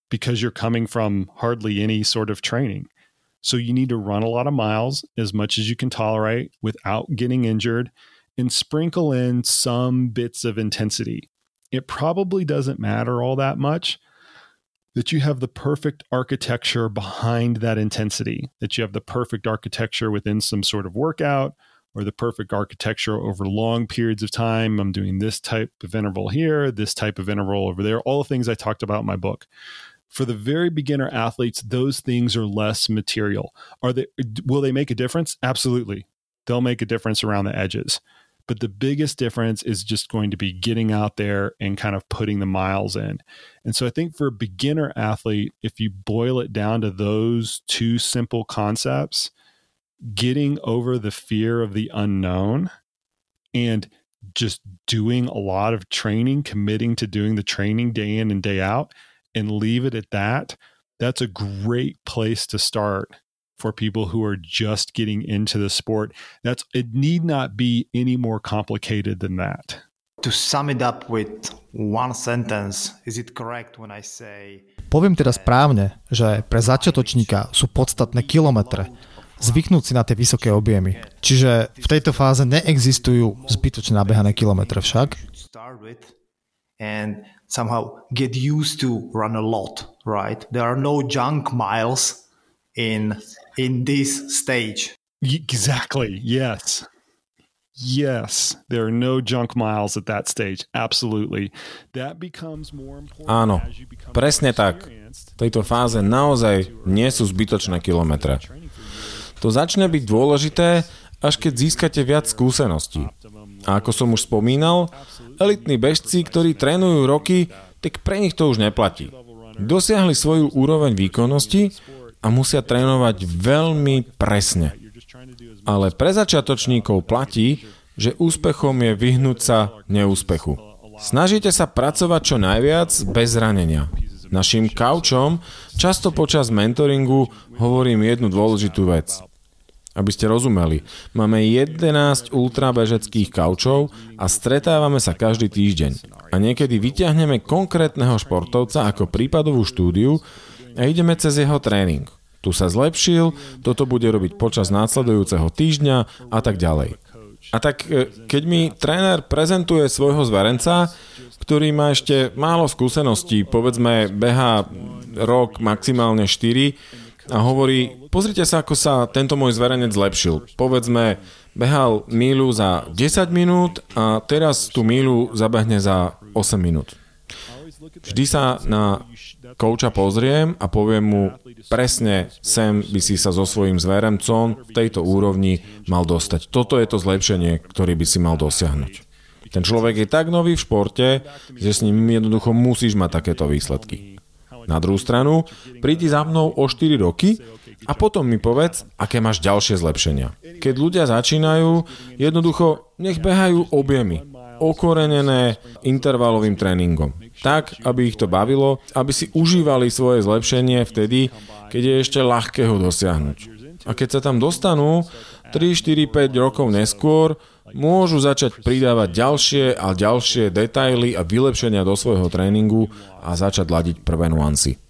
because you're coming from hardly any sort of training. So you need to run a lot of miles as much as you can tolerate without getting injured and sprinkle in some bits of intensity. It probably doesn't matter all that much that you have the perfect architecture behind that intensity, that you have the perfect architecture within some sort of workout or the perfect architecture over long periods of time. I'm doing this type of interval here, this type of interval over there, all the things I talked about in my book. For the very beginner athletes, those things are less material. Are they will they make a difference? Absolutely. They'll make a difference around the edges. But the biggest difference is just going to be getting out there and kind of putting the miles in. And so I think for a beginner athlete, if you boil it down to those two simple concepts, getting over the fear of the unknown and just doing a lot of training, committing to doing the training day in and day out, and leave it at that, that's a great place to start for people who are just getting into the sport. That's it need not be any more complicated than that. To sum it up with one sentence, is it correct when I say Poviem teda správne, že pre začiatočníka sú podstatné kilometre, zvyknúť si na tie vysoké objemy. Čiže v tejto fáze neexistujú zbytočne nabehané kilometre však. And somehow get used to run a lot, right? There are no junk miles in in this stage. Exactly. Yes. Yes, there are no junk miles at that stage. Absolutely. That becomes more important Áno, presne tak. V tejto fáze naozaj nie sú zbytočné kilometre. To začne byť dôležité, až keď získate viac skúseností. A ako som už spomínal, elitní bežci, ktorí trénujú roky, tak pre nich to už neplatí. Dosiahli svoju úroveň výkonnosti a musia trénovať veľmi presne. Ale pre začiatočníkov platí, že úspechom je vyhnúť sa neúspechu. Snažite sa pracovať čo najviac bez ranenia. Našim kaučom často počas mentoringu hovorím jednu dôležitú vec – aby ste rozumeli, máme 11 ultrabežeckých kaučov a stretávame sa každý týždeň. A niekedy vyťahneme konkrétneho športovca ako prípadovú štúdiu a ideme cez jeho tréning. Tu sa zlepšil, toto bude robiť počas následujúceho týždňa a tak ďalej. A tak e, keď mi tréner prezentuje svojho zverenca, ktorý má ešte málo skúseností, povedzme beha rok, maximálne 4 a hovorí, pozrite sa, ako sa tento môj zverenec zlepšil. Povedzme, behal míľu za 10 minút a teraz tú míľu zabehne za 8 minút. Vždy sa na kouča pozriem a poviem mu, presne sem by si sa so svojím zverencom v tejto úrovni mal dostať. Toto je to zlepšenie, ktorý by si mal dosiahnuť. Ten človek je tak nový v športe, že s ním jednoducho musíš mať takéto výsledky. Na druhú stranu, prídi za mnou o 4 roky a potom mi povedz, aké máš ďalšie zlepšenia. Keď ľudia začínajú, jednoducho nech behajú objemy, okorenené intervalovým tréningom. Tak, aby ich to bavilo, aby si užívali svoje zlepšenie vtedy, keď je ešte ľahké ho dosiahnuť. A keď sa tam dostanú, 3, 4, 5 rokov neskôr, môžu začať pridávať ďalšie a ďalšie detaily a vylepšenia do svojho tréningu a začať ladiť prvé nuancy.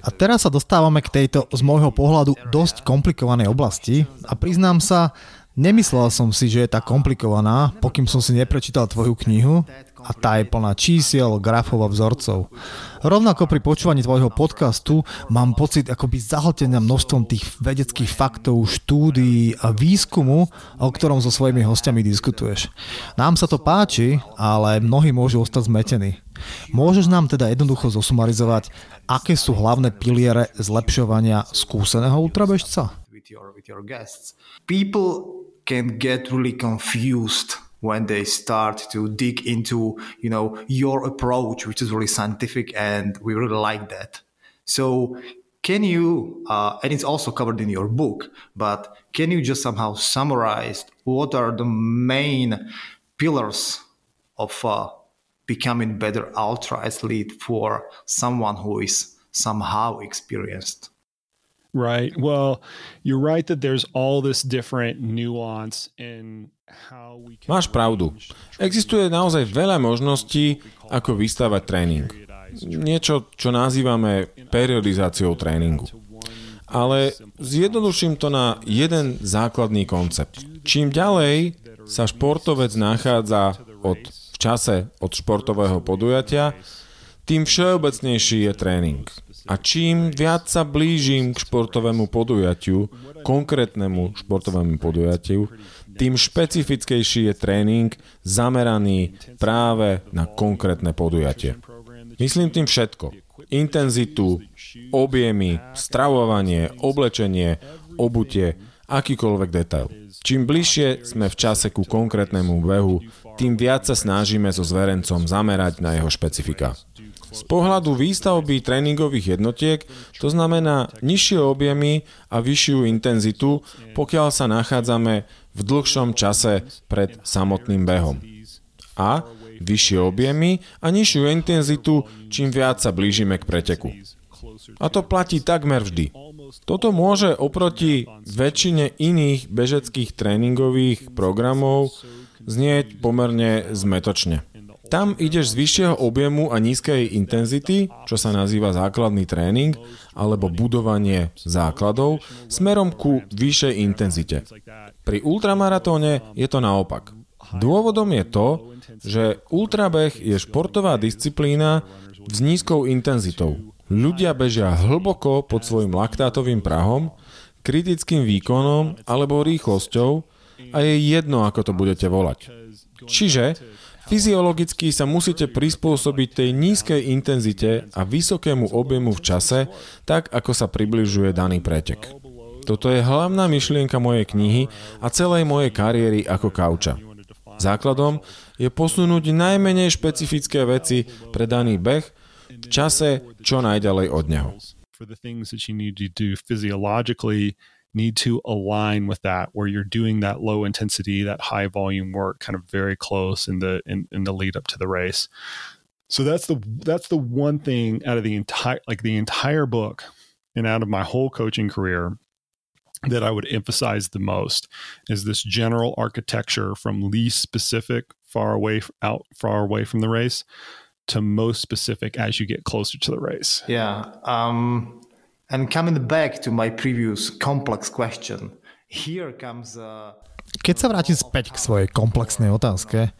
A teraz sa dostávame k tejto z môjho pohľadu dosť komplikovanej oblasti. A priznám sa, nemyslel som si, že je tak komplikovaná, pokým som si neprečítal tvoju knihu a tá je plná čísiel, grafov a vzorcov. Rovnako pri počúvaní tvojho podcastu mám pocit akoby zahltenia množstvom tých vedeckých faktov, štúdií a výskumu, o ktorom so svojimi hostiami diskutuješ. Nám sa to páči, ale mnohí môžu ostať zmetení. Môžeš nám teda jednoducho zosumarizovať, aké sú hlavné piliere zlepšovania skúseného ultrabežca? People can get really confused when they start to dig into you know your approach which is really scientific and we really like that so can you uh, and it's also covered in your book but can you just somehow summarize what are the main pillars of uh, becoming better ultra athlete for someone who is somehow experienced Right. Well, you're right that there's all this different nuance in Máš pravdu. Existuje naozaj veľa možností, ako vystavať tréning. Niečo, čo nazývame periodizáciou tréningu. Ale zjednoduším to na jeden základný koncept. Čím ďalej sa športovec nachádza od, v čase od športového podujatia, tým všeobecnejší je tréning. A čím viac sa blížim k športovému podujatiu, konkrétnemu športovému podujatiu, tým špecifickejší je tréning zameraný práve na konkrétne podujatie. Myslím tým všetko. Intenzitu, objemy, stravovanie, oblečenie, obutie, akýkoľvek detail. Čím bližšie sme v čase ku konkrétnemu behu, tým viac sa snažíme so zverencom zamerať na jeho špecifika. Z pohľadu výstavby tréningových jednotiek to znamená nižšie objemy a vyššiu intenzitu, pokiaľ sa nachádzame v dlhšom čase pred samotným behom. A vyššie objemy a nižšiu intenzitu, čím viac sa blížime k preteku. A to platí takmer vždy. Toto môže oproti väčšine iných bežeckých tréningových programov znieť pomerne zmetočne. Tam ideš z vyššieho objemu a nízkej intenzity, čo sa nazýva základný tréning, alebo budovanie základov, smerom ku vyššej intenzite. Pri ultramaratóne je to naopak. Dôvodom je to, že ultrabeh je športová disciplína s nízkou intenzitou. Ľudia bežia hlboko pod svojim laktátovým prahom, kritickým výkonom alebo rýchlosťou a je jedno, ako to budete volať. Čiže Fyziologicky sa musíte prispôsobiť tej nízkej intenzite a vysokému objemu v čase, tak ako sa približuje daný pretek. Toto je hlavná myšlienka mojej knihy a celej mojej kariéry ako kauča. Základom je posunúť najmenej špecifické veci pre daný beh v čase čo najďalej od neho. Need to align with that where you're doing that low intensity that high volume work kind of very close in the in, in the lead up to the race so that's the that's the one thing out of the entire like the entire book and out of my whole coaching career that I would emphasize the most is this general architecture from least specific far away out far away from the race to most specific as you get closer to the race. Yeah. Um And coming back to my previous complex question, here comes a... Keď sa vrátim späť k svojej komplexnej otázke,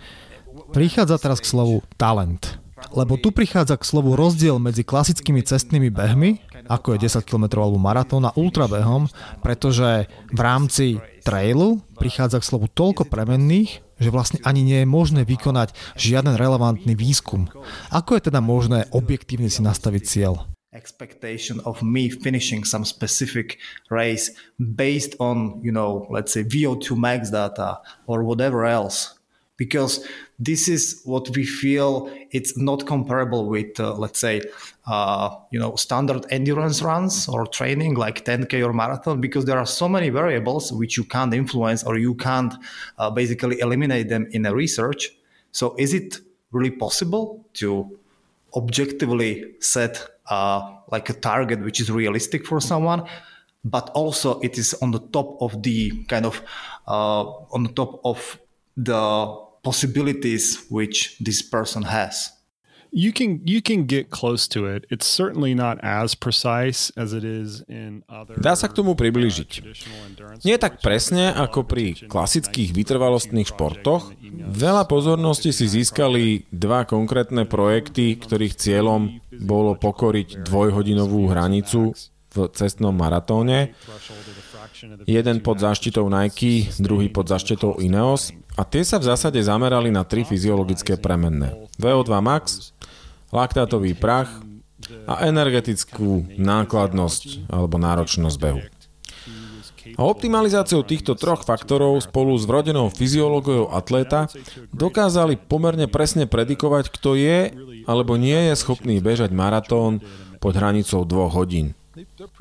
prichádza teraz k slovu talent. Lebo tu prichádza k slovu rozdiel medzi klasickými cestnými behmi, ako je 10 km alebo maratón a ultrabehom, pretože v rámci trailu prichádza k slovu toľko premenných, že vlastne ani nie je možné vykonať žiaden relevantný výskum. Ako je teda možné objektívne si nastaviť cieľ? expectation of me finishing some specific race based on you know let's say vo2 max data or whatever else because this is what we feel it's not comparable with uh, let's say uh, you know standard endurance runs or training like 10k or marathon because there are so many variables which you can't influence or you can't uh, basically eliminate them in a research. So is it really possible to objectively set uh, like a target which is realistic for someone but also it is on the top of the kind of uh, on the top of the possibilities which this person has you can you can get close to it. It's certainly not as precise as it is in other Dá sa k tomu priblížiť. Nie tak presne ako pri klasických vytrvalostných športoch. Veľa pozornosti si získali dva konkrétne projekty, ktorých cieľom bolo pokoriť dvojhodinovú hranicu v cestnom maratóne. Jeden pod záštitou Nike, druhý pod záštitou Ineos. A tie sa v zásade zamerali na tri fyziologické premenné. VO2 max, laktátový prach a energetickú nákladnosť alebo náročnosť behu. A optimalizáciou týchto troch faktorov spolu s vrodenou fyziológiou atléta dokázali pomerne presne predikovať, kto je alebo nie je schopný bežať maratón pod hranicou dvoch hodín.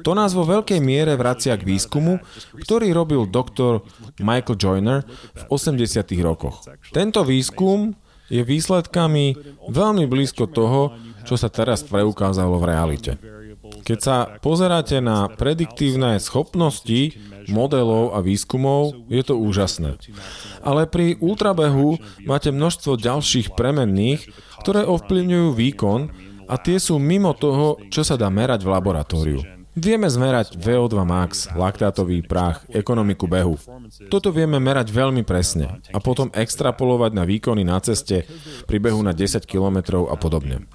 To nás vo veľkej miere vracia k výskumu, ktorý robil doktor Michael Joyner v 80. rokoch. Tento výskum je výsledkami veľmi blízko toho, čo sa teraz preukázalo v realite. Keď sa pozeráte na prediktívne schopnosti modelov a výskumov, je to úžasné. Ale pri ultrabehu máte množstvo ďalších premenných, ktoré ovplyvňujú výkon a tie sú mimo toho, čo sa dá merať v laboratóriu. Vieme zmerať VO2 max, laktátový prach, ekonomiku behu. Toto vieme merať veľmi presne a potom extrapolovať na výkony na ceste, pri behu na 10 km a podobne.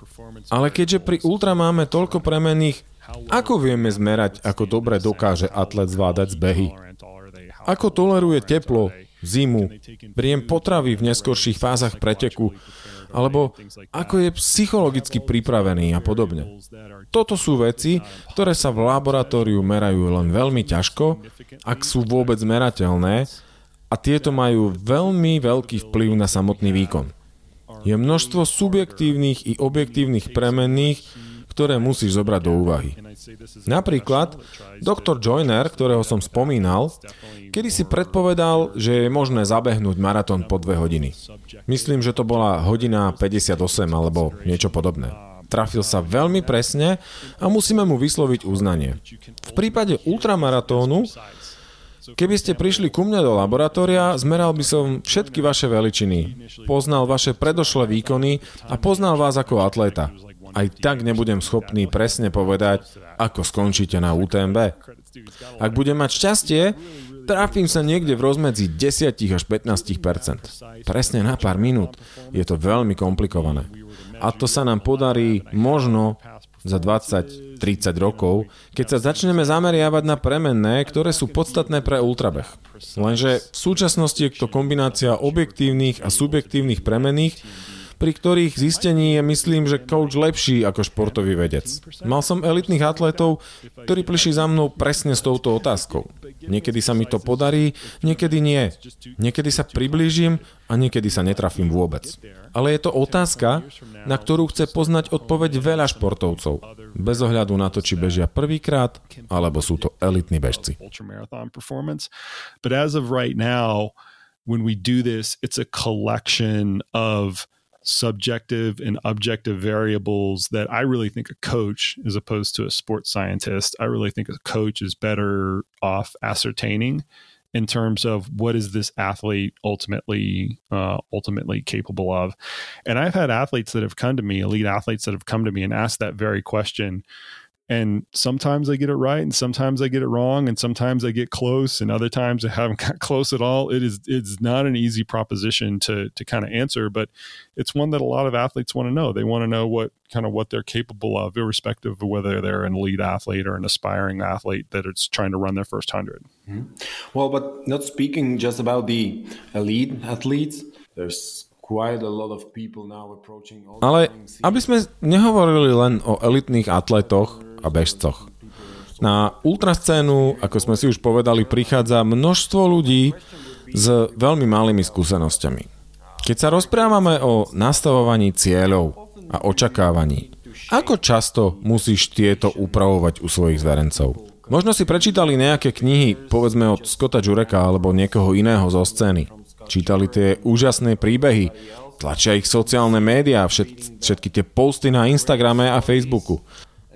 Ale keďže pri ultra máme toľko premenných, ako vieme zmerať, ako dobre dokáže atlet zvládať zbehy? Ako toleruje teplo, zimu, príjem potravy v neskorších fázach preteku, alebo ako je psychologicky pripravený a podobne. Toto sú veci, ktoré sa v laboratóriu merajú len veľmi ťažko, ak sú vôbec merateľné a tieto majú veľmi veľký vplyv na samotný výkon. Je množstvo subjektívnych i objektívnych premenných, ktoré musíš zobrať do úvahy. Napríklad, doktor Joyner, ktorého som spomínal, kedy si predpovedal, že je možné zabehnúť maratón po dve hodiny. Myslím, že to bola hodina 58 alebo niečo podobné. Trafil sa veľmi presne a musíme mu vysloviť uznanie. V prípade ultramaratónu Keby ste prišli ku mne do laboratória, zmeral by som všetky vaše veličiny, poznal vaše predošlé výkony a poznal vás ako atléta aj tak nebudem schopný presne povedať, ako skončíte na UTMB. Ak budem mať šťastie, trafím sa niekde v rozmedzi 10 až 15% Presne na pár minút. Je to veľmi komplikované. A to sa nám podarí možno za 20-30 rokov, keď sa začneme zameriavať na premenné, ktoré sú podstatné pre ultrabeh. Lenže v súčasnosti je to kombinácia objektívnych a subjektívnych premenných, pri ktorých zistení je myslím, že coach lepší ako športový vedec. Mal som elitných atletov, ktorí prišli za mnou presne s touto otázkou. Niekedy sa mi to podarí, niekedy nie. Niekedy sa priblížim a niekedy sa netrafím vôbec. Ale je to otázka, na ktorú chce poznať odpoveď veľa športovcov, bez ohľadu na to, či bežia prvýkrát, alebo sú to elitní bežci. When we do this, it's a collection of subjective and objective variables that I really think a coach, as opposed to a sports scientist, I really think a coach is better off ascertaining in terms of what is this athlete ultimately uh, ultimately capable of. And I've had athletes that have come to me, elite athletes that have come to me and asked that very question and sometimes I get it right, and sometimes I get it wrong, and sometimes I get close, and other times I haven't got close at all. It is it's not an easy proposition to to kind of answer, but it's one that a lot of athletes want to know. They want to know what kind of what they're capable of, irrespective of whether they're an elite athlete or an aspiring athlete that is trying to run their first 100 mm-hmm. Well, but not speaking just about the elite athletes, there's quite a lot of people now approaching. ale aby sme nehovorili len o elitných atletoch a bežcoch. Na ultrascénu, ako sme si už povedali, prichádza množstvo ľudí s veľmi malými skúsenosťami. Keď sa rozprávame o nastavovaní cieľov a očakávaní, ako často musíš tieto upravovať u svojich zverencov? Možno si prečítali nejaké knihy, povedzme od Scotta Jureka alebo niekoho iného zo scény. Čítali tie úžasné príbehy, tlačia ich sociálne médiá, všet, všetky tie posty na Instagrame a Facebooku.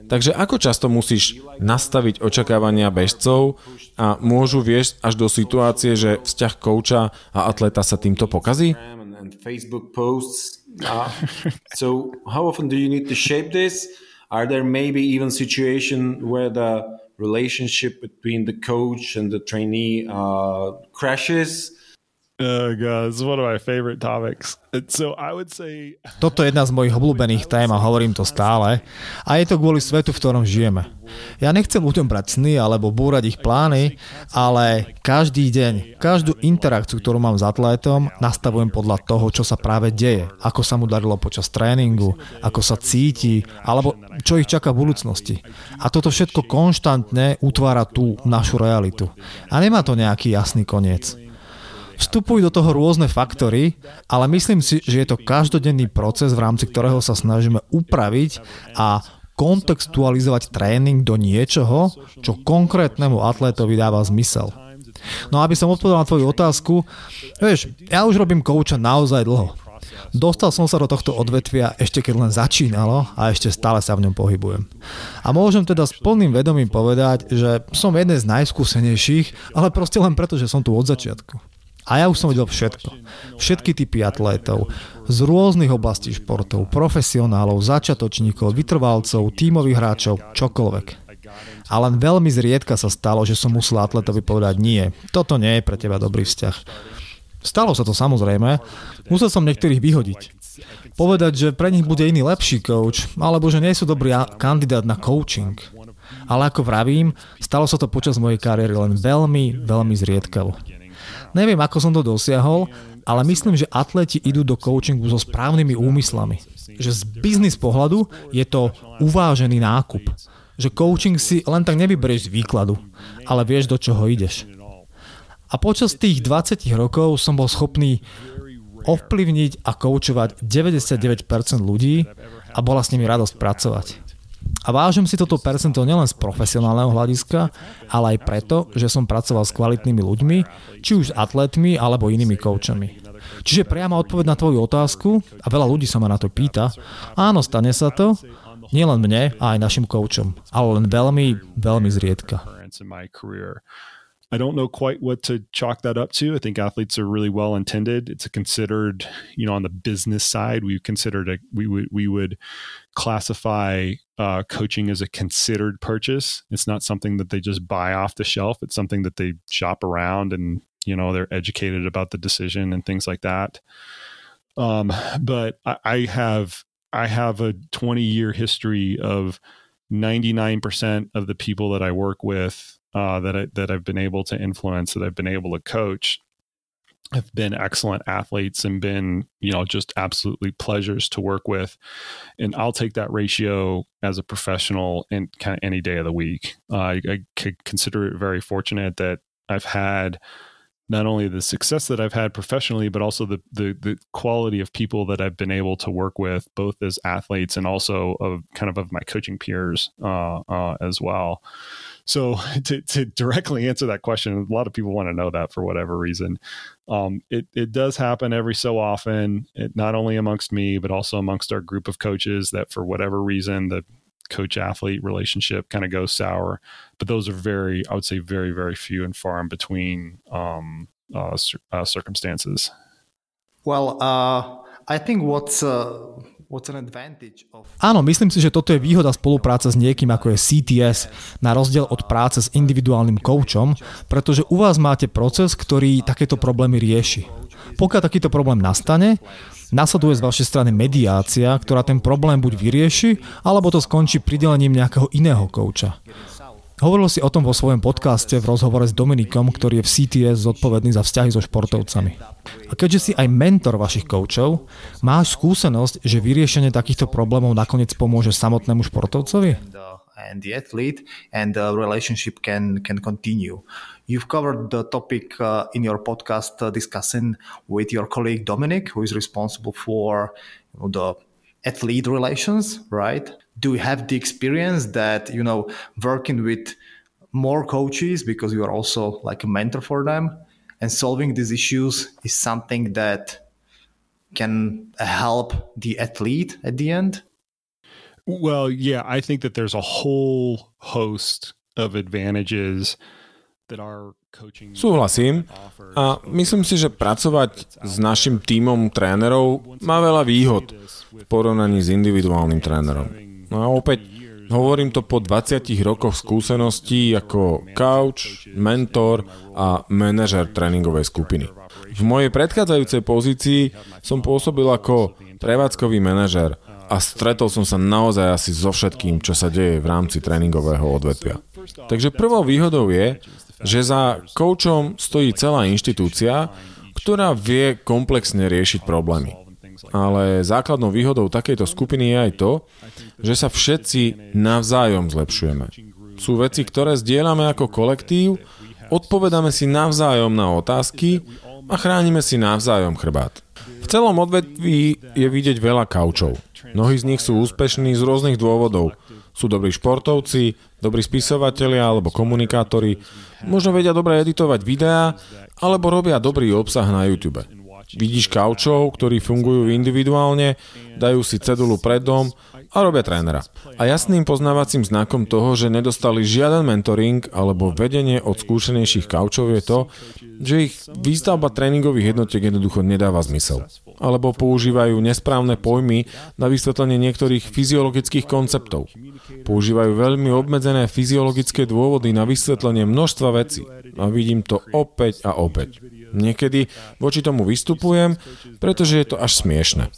Takže ako často musíš nastaviť očakávania bežcov a môžu viesť až do situácie, že vzťah kouča a atleta sa týmto pokazí? Relationship between the coach and the trainee uh, crashes? Oh God, is one of my favorite topics. So I would say... Toto je jedna z mojich obľúbených tém a hovorím to stále. A je to kvôli svetu, v ktorom žijeme. Ja nechcem ľuďom brať sny alebo búrať ich plány, ale každý deň, každú interakciu, ktorú mám s atlétom, nastavujem podľa toho, čo sa práve deje. Ako sa mu darilo počas tréningu, ako sa cíti, alebo čo ich čaká v budúcnosti. A toto všetko konštantne utvára tú našu realitu. A nemá to nejaký jasný koniec. Vstupujú do toho rôzne faktory, ale myslím si, že je to každodenný proces, v rámci ktorého sa snažíme upraviť a kontextualizovať tréning do niečoho, čo konkrétnemu atlétovi dáva zmysel. No aby som odpovedal na tvoju otázku, vieš, ja už robím kouča naozaj dlho. Dostal som sa do tohto odvetvia ešte keď len začínalo a ešte stále sa v ňom pohybujem. A môžem teda s plným vedomím povedať, že som jeden z najskúsenejších, ale proste len preto, že som tu od začiatku. A ja už som videl všetko. Všetky typy atlétov, z rôznych oblastí športov, profesionálov, začiatočníkov, vytrvalcov, tímových hráčov, čokoľvek. A len veľmi zriedka sa stalo, že som musel atletovi povedať nie, toto nie je pre teba dobrý vzťah. Stalo sa to samozrejme, musel som niektorých vyhodiť. Povedať, že pre nich bude iný lepší coach, alebo že nie sú dobrý kandidát na coaching. Ale ako vravím, stalo sa to počas mojej kariéry len veľmi, veľmi zriedkavo. Neviem, ako som to dosiahol, ale myslím, že atleti idú do coachingu so správnymi úmyslami. Že z biznis pohľadu je to uvážený nákup. Že coaching si len tak nevyberieš z výkladu, ale vieš, do čoho ideš. A počas tých 20 rokov som bol schopný ovplyvniť a koučovať 99% ľudí a bola s nimi radosť pracovať. A vážim si toto percento nielen z profesionálneho hľadiska, ale aj preto, že som pracoval s kvalitnými ľuďmi, či už s atletmi alebo inými koučami. Čiže priama odpoveď na tvoju otázku, a veľa ľudí sa ma na to pýta, áno, stane sa to, nielen mne, a aj našim koučom, ale len veľmi, veľmi zriedka. I don't know quite what to chalk that up to. I think athletes are really well intended. It's a considered, you know, on the business side, we considered a we would we would classify uh, coaching as a considered purchase. It's not something that they just buy off the shelf. It's something that they shop around and you know they're educated about the decision and things like that. Um, but I, I have I have a 20 year history of 99% of the people that I work with uh, that I, that I've been able to influence, that I've been able to coach, have been excellent athletes and been you know just absolutely pleasures to work with and i'll take that ratio as a professional in kind of any day of the week uh, I, I could consider it very fortunate that i've had not only the success that I've had professionally, but also the, the the quality of people that I've been able to work with, both as athletes and also of kind of of my coaching peers uh, uh, as well. So to, to directly answer that question, a lot of people want to know that for whatever reason. Um, it, it does happen every so often, it, not only amongst me, but also amongst our group of coaches that for whatever reason, the coach athlete relationship kind of goes sour. But those are very, I would say, very, very few and far in between um, uh, uh, circumstances. Well, uh, I think what's uh, Áno, myslím si, že toto je výhoda spolupráce s niekým ako je CTS, na rozdiel od práce s individuálnym koučom, pretože u vás máte proces, ktorý takéto problémy rieši. Pokiaľ takýto problém nastane, nasleduje z vašej strany mediácia, ktorá ten problém buď vyrieši, alebo to skončí pridelením nejakého iného kouča. Hovoril si o tom vo svojom podcaste v rozhovore s Dominikom, ktorý je v CTS zodpovedný za vzťahy so športovcami. A keďže si aj mentor vašich koučov, máš skúsenosť, že vyriešenie takýchto problémov nakoniec pomôže samotnému športovcovi? and the athlete and the relationship can can continue you've covered the topic uh, in your podcast uh, discussing with your colleague dominic who is responsible for you know, the athlete relations right? Do you have the experience that you know working with more coaches because you are also like a mentor for them and solving these issues is something that can help the athlete at the end? Well yeah i think that there's a whole host of advantages Súhlasím a myslím si, že pracovať s našim tímom trénerov má veľa výhod v porovnaní s individuálnym trénerom. No a opäť hovorím to po 20 rokoch skúseností ako coach, mentor a manažer tréningovej skupiny. V mojej predchádzajúcej pozícii som pôsobil ako prevádzkový manažer a stretol som sa naozaj asi so všetkým, čo sa deje v rámci tréningového odvetvia. Takže prvou výhodou je, že za koučom stojí celá inštitúcia, ktorá vie komplexne riešiť problémy. Ale základnou výhodou takejto skupiny je aj to, že sa všetci navzájom zlepšujeme. Sú veci, ktoré zdieľame ako kolektív, odpovedáme si navzájom na otázky a chránime si navzájom chrbát. V celom odvetví je vidieť veľa kaučov. Mnohí z nich sú úspešní z rôznych dôvodov. Sú dobrí športovci, dobrí spisovatelia alebo komunikátori, možno vedia dobre editovať videá, alebo robia dobrý obsah na YouTube. Vidíš kaučov, ktorí fungujú individuálne, dajú si cedulu pred dom a robia trénera. A jasným poznávacím znakom toho, že nedostali žiaden mentoring alebo vedenie od skúsenejších kaučov je to, že ich výstavba tréningových jednotiek jednoducho nedáva zmysel. Alebo používajú nesprávne pojmy na vysvetlenie niektorých fyziologických konceptov. Používajú veľmi obmedzené fyziologické dôvody na vysvetlenie množstva vecí. A vidím to opäť a opäť. Niekedy voči tomu vystupujem, pretože je to až smiešne.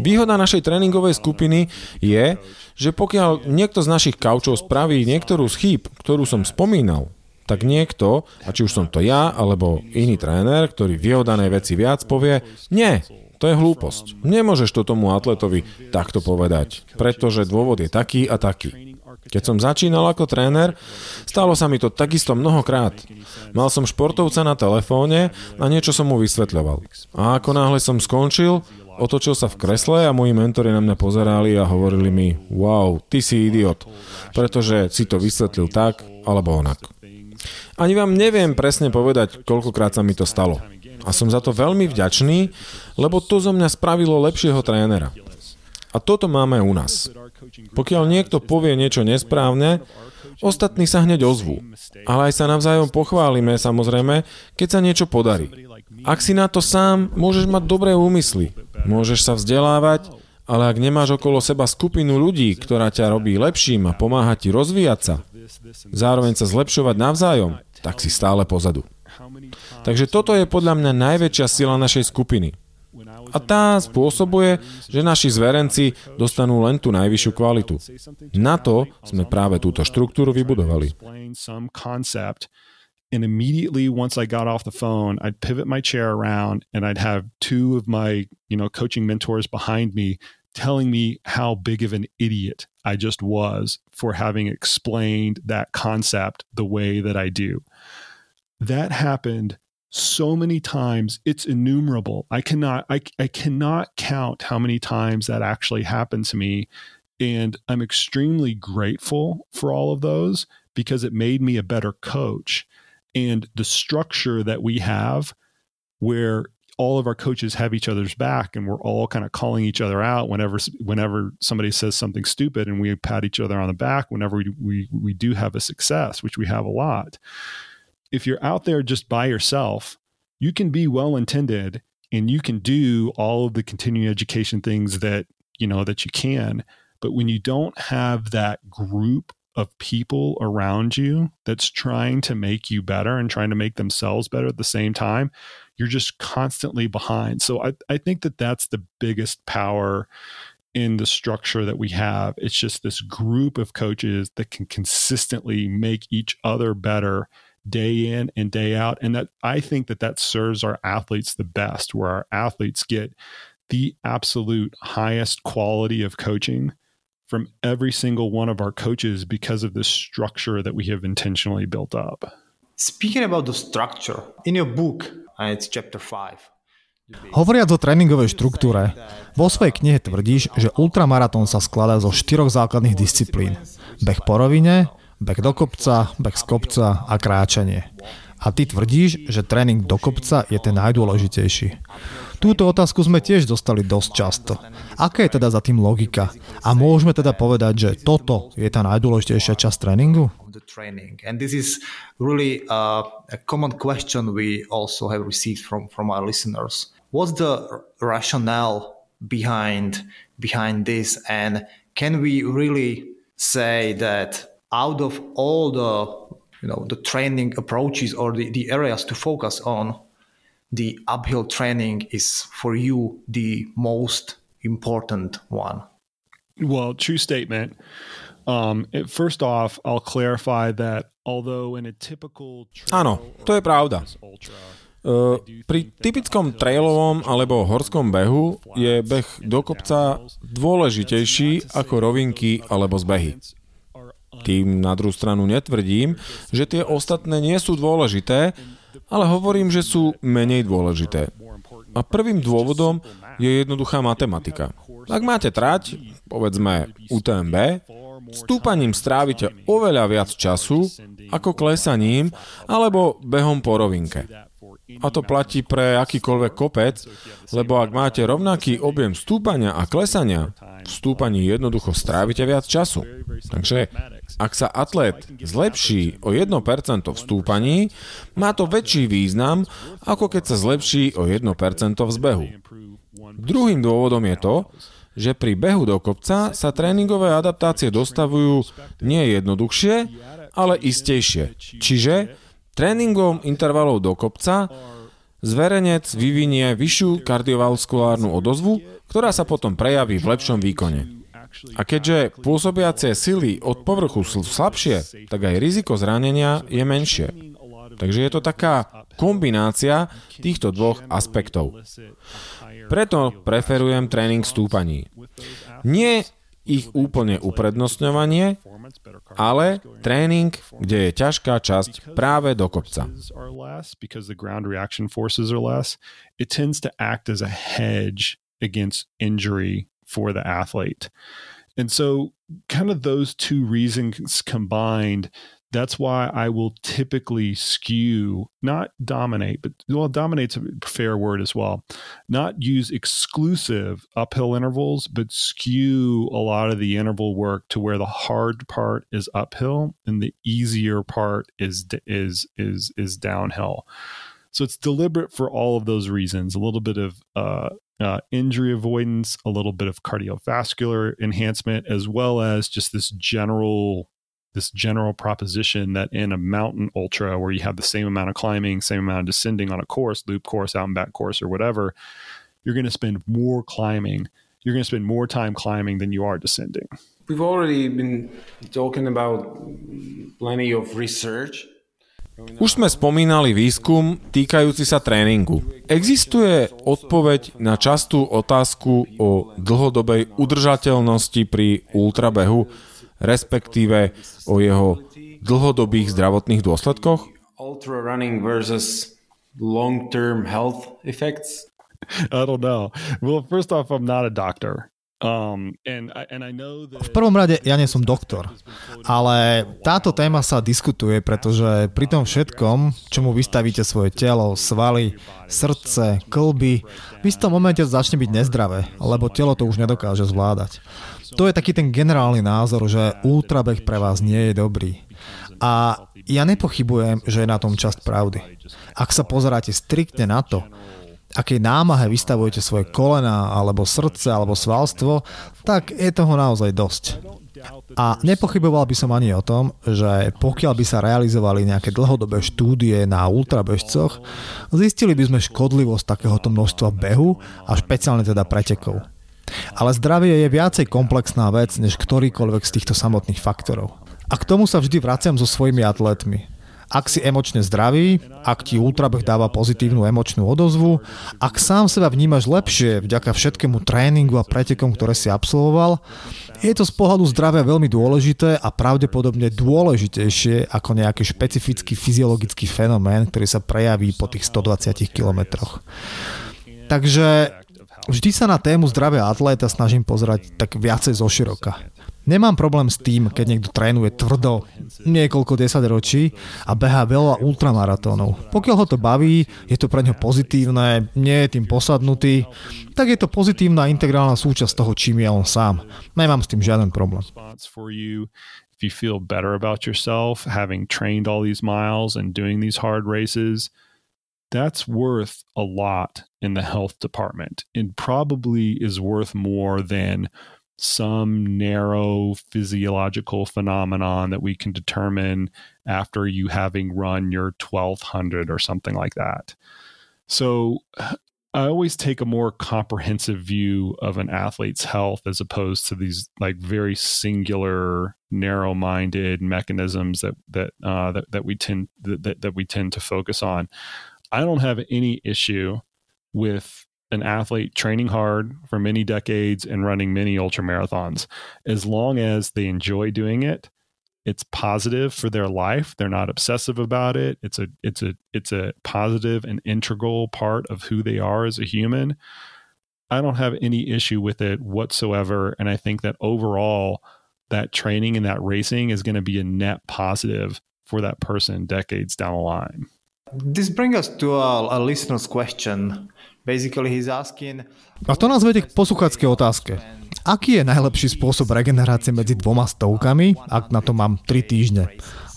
Výhoda našej tréningovej skupiny je, že pokiaľ niekto z našich kaučov spraví niektorú z chýb, ktorú som spomínal, tak niekto, a či už som to ja, alebo iný tréner, ktorý vie o danej veci viac, povie, nie, to je hlúposť. Nemôžeš to tomu atletovi takto povedať, pretože dôvod je taký a taký. Keď som začínal ako tréner, stalo sa mi to takisto mnohokrát. Mal som športovca na telefóne a niečo som mu vysvetľoval. A ako náhle som skončil, otočil sa v kresle a moji mentori na mňa pozerali a hovorili mi, wow, ty si idiot, pretože si to vysvetlil tak alebo onak. Ani vám neviem presne povedať, koľkokrát sa mi to stalo. A som za to veľmi vďačný, lebo to zo mňa spravilo lepšieho trénera. A toto máme u nás. Pokiaľ niekto povie niečo nesprávne, ostatní sa hneď ozvú. Ale aj sa navzájom pochválime, samozrejme, keď sa niečo podarí. Ak si na to sám, môžeš mať dobré úmysly. Môžeš sa vzdelávať, ale ak nemáš okolo seba skupinu ľudí, ktorá ťa robí lepším a pomáha ti rozvíjať sa, zároveň sa zlepšovať navzájom, tak si stále pozadu. Takže toto je podľa mňa najväčšia sila našej skupiny. A tá spôsobuje, že naši zverenci dostanú len tú najvyššiu kvalitu. Na to sme práve túto štruktúru vybudovali. And immediately once I got off the phone, I'd pivot my chair around and I'd have two of my, you know, coaching mentors behind me telling me how big of an idiot I just was for having explained that concept the way that I do. That happened so many times it's innumerable. I cannot I, I cannot count how many times that actually happened to me. And i'm extremely grateful for all of those because it made me a better coach. And the structure that we have where all of our coaches have each other's back and we're all kind of calling each other out whenever whenever somebody says something stupid and we pat each other on the back whenever we we, we do have a success which we have a lot if you're out there just by yourself, you can be well intended and you can do all of the continuing education things that you know, that you can. But when you don't have that group of people around you that's trying to make you better and trying to make themselves better at the same time, you're just constantly behind. So I, I think that that's the biggest power in the structure that we have. It's just this group of coaches that can consistently make each other better day in and day out. And that I think that that serves our athletes the best, where our athletes get the absolute highest quality of coaching from every single one of our coaches because of the structure that we have intentionally built up. Speaking about the structure, in your book, uh, it's chapter 5. Hovoriac o tréningovej štruktúre, vo svojej knihe tvrdíš, že ultramaratón sa skladá zo štyroch základných disciplín. Beh po rovine, beh do kopca, beh z kopca a kráčanie. A ty tvrdíš, že tréning do kopca je ten najdôležitejší. Túto otázku sme tiež dostali dosť často. Aká je teda za tým logika? A môžeme teda povedať, že toto je tá najdôležitejšia časť tréningu? Uh. What's the rationale behind behind this and can we really say that out of all the you know the training approaches or the, the areas to focus on the uphill training is for you the most important one? Well, true statement. Um, first off, I'll clarify that although in a typical Áno, to je pravda. Uh, pri typickom trailovom alebo horskom behu je beh do kopca dôležitejší ako rovinky alebo zbehy. Tým na druhú stranu netvrdím, že tie ostatné nie sú dôležité, ale hovorím, že sú menej dôležité. A prvým dôvodom je jednoduchá matematika. Ak máte trať, povedzme UTMB, stúpaním strávite oveľa viac času ako klesaním alebo behom po rovinke. A to platí pre akýkoľvek kopec, lebo ak máte rovnaký objem stúpania a klesania, v stúpaní jednoducho strávite viac času. Takže ak sa atlet zlepší o 1% v stúpaní, má to väčší význam, ako keď sa zlepší o 1% v zbehu. Druhým dôvodom je to, že pri behu do kopca sa tréningové adaptácie dostavujú nie jednoduchšie, ale istejšie. Čiže Tréningom intervalov do kopca zverenec vyvinie vyššiu kardiovaskulárnu odozvu, ktorá sa potom prejaví v lepšom výkone. A keďže pôsobiace sily od povrchu sú slabšie, tak aj riziko zranenia je menšie. Takže je to taká kombinácia týchto dvoch aspektov. Preto preferujem tréning stúpaní. Nie ich úplne uprednostňovanie, ale tréning, kde je ťažká časť práve do kopca. Against injury for the athlete. And so kind of those two reasons combined that's why I will typically skew, not dominate, but well, dominate's a fair word as well. Not use exclusive uphill intervals, but skew a lot of the interval work to where the hard part is uphill and the easier part is is is is downhill. So it's deliberate for all of those reasons. A little bit of uh, uh, injury avoidance, a little bit of cardiovascular enhancement, as well as just this general this general proposition that in a mountain ultra where you have the same amount of climbing, same amount of descending on a course, loop course, out and back course, or whatever, you're going to spend more climbing. You're going to spend more time climbing than you are descending. We've already been talking about plenty of research. Už sme spomínali výskum týkajúci sa tréningu. Existuje odpoveď na častú otázku o dlhodobej udržateľnosti pri ultrabehu, respektíve o jeho dlhodobých zdravotných dôsledkoch? Long-term health effects? I don't know. Well, first off, I'm not a doctor. Um, v prvom rade ja nie som doktor, ale táto téma sa diskutuje, pretože pri tom všetkom, čomu vystavíte svoje telo, svaly, srdce, klby, v istom momente začne byť nezdravé, lebo telo to už nedokáže zvládať. To je taký ten generálny názor, že ultrabeh pre vás nie je dobrý. A ja nepochybujem, že je na tom časť pravdy. Ak sa pozeráte striktne na to, akej námahe vystavujete svoje kolena, alebo srdce, alebo svalstvo, tak je toho naozaj dosť. A nepochyboval by som ani o tom, že pokiaľ by sa realizovali nejaké dlhodobé štúdie na ultrabežcoch, zistili by sme škodlivosť takéhoto množstva behu a špeciálne teda pretekov. Ale zdravie je viacej komplexná vec než ktorýkoľvek z týchto samotných faktorov. A k tomu sa vždy vraciam so svojimi atletmi. Ak si emočne zdravý, ak ti ultrabeh dáva pozitívnu emočnú odozvu, ak sám seba vnímaš lepšie vďaka všetkému tréningu a pretekom, ktoré si absolvoval, je to z pohľadu zdravia veľmi dôležité a pravdepodobne dôležitejšie ako nejaký špecifický fyziologický fenomén, ktorý sa prejaví po tých 120 kilometroch. Takže vždy sa na tému zdravia atléta snažím pozerať tak viacej zoširoka. Nemám problém s tým, keď niekto trénuje tvrdo niekoľko desaťročí a behá veľa ultramaratónov. Pokiaľ ho to baví, je to pre neho pozitívne, nie je tým posadnutý, tak je to pozitívna integrálna súčasť toho, čím je on sám. Nemám s tým žiaden problém. If you feel better about yourself, having trained all these miles and doing these hard races, that's worth a lot in the health department. It probably is worth more than some narrow physiological phenomenon that we can determine after you having run your 1200 or something like that. So I always take a more comprehensive view of an athlete's health as opposed to these like very singular, narrow-minded mechanisms that that uh, that, that we tend that, that we tend to focus on. I don't have any issue with an athlete training hard for many decades and running many ultra marathons. As long as they enjoy doing it, it's positive for their life. They're not obsessive about it. It's a it's a it's a positive and integral part of who they are as a human. I don't have any issue with it whatsoever and I think that overall that training and that racing is going to be a net positive for that person decades down the line. This brings us to a, a listener's question. A to nás vedie k posluchackej otázke. Aký je najlepší spôsob regenerácie medzi dvoma stovkami, ak na to mám 3 týždne?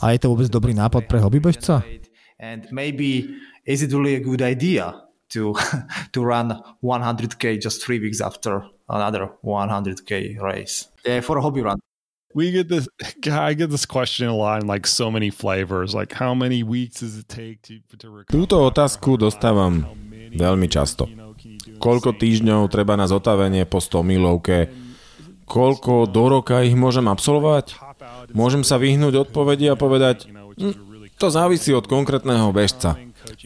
A je to vôbec dobrý nápad pre hobbybežca? And maybe is it really a good idea to, to run 100k just three weeks after another 100k race yeah, for a hobby run? we get this I get this question a lot in like so many flavors like how many weeks does it take to, to recover Túto otázku dostávam veľmi často. Koľko týždňov treba na zotavenie po 100 milovke? Koľko do roka ich môžem absolvovať? Môžem sa vyhnúť odpovedi a povedať, hm, to závisí od konkrétneho bežca.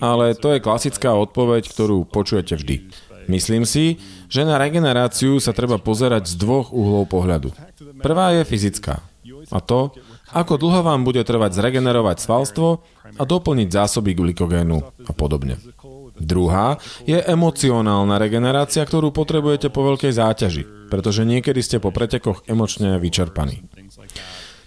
Ale to je klasická odpoveď, ktorú počujete vždy. Myslím si, že na regeneráciu sa treba pozerať z dvoch uhlov pohľadu. Prvá je fyzická. A to, ako dlho vám bude trvať zregenerovať svalstvo a doplniť zásoby glykogénu a podobne. Druhá je emocionálna regenerácia, ktorú potrebujete po veľkej záťaži, pretože niekedy ste po pretekoch emočne vyčerpaní.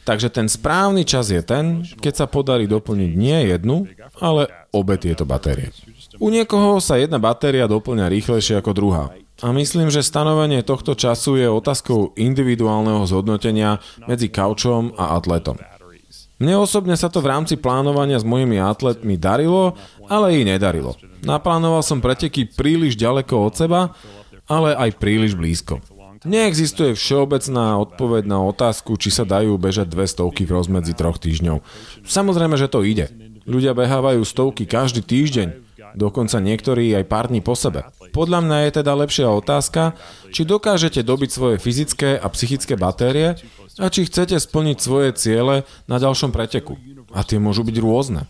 Takže ten správny čas je ten, keď sa podarí doplniť nie jednu, ale obe tieto batérie. U niekoho sa jedna batéria doplňa rýchlejšie ako druhá. A myslím, že stanovenie tohto času je otázkou individuálneho zhodnotenia medzi kaučom a atletom. Mne osobne sa to v rámci plánovania s mojimi atletmi darilo, ale i nedarilo. Naplánoval som preteky príliš ďaleko od seba, ale aj príliš blízko. Neexistuje všeobecná odpoveď na otázku, či sa dajú bežať dve stovky v rozmedzi troch týždňov. Samozrejme, že to ide. Ľudia behávajú stovky každý týždeň, dokonca niektorí aj pár dní po sebe. Podľa mňa je teda lepšia otázka, či dokážete dobiť svoje fyzické a psychické batérie a či chcete splniť svoje ciele na ďalšom preteku. A tie môžu byť rôzne.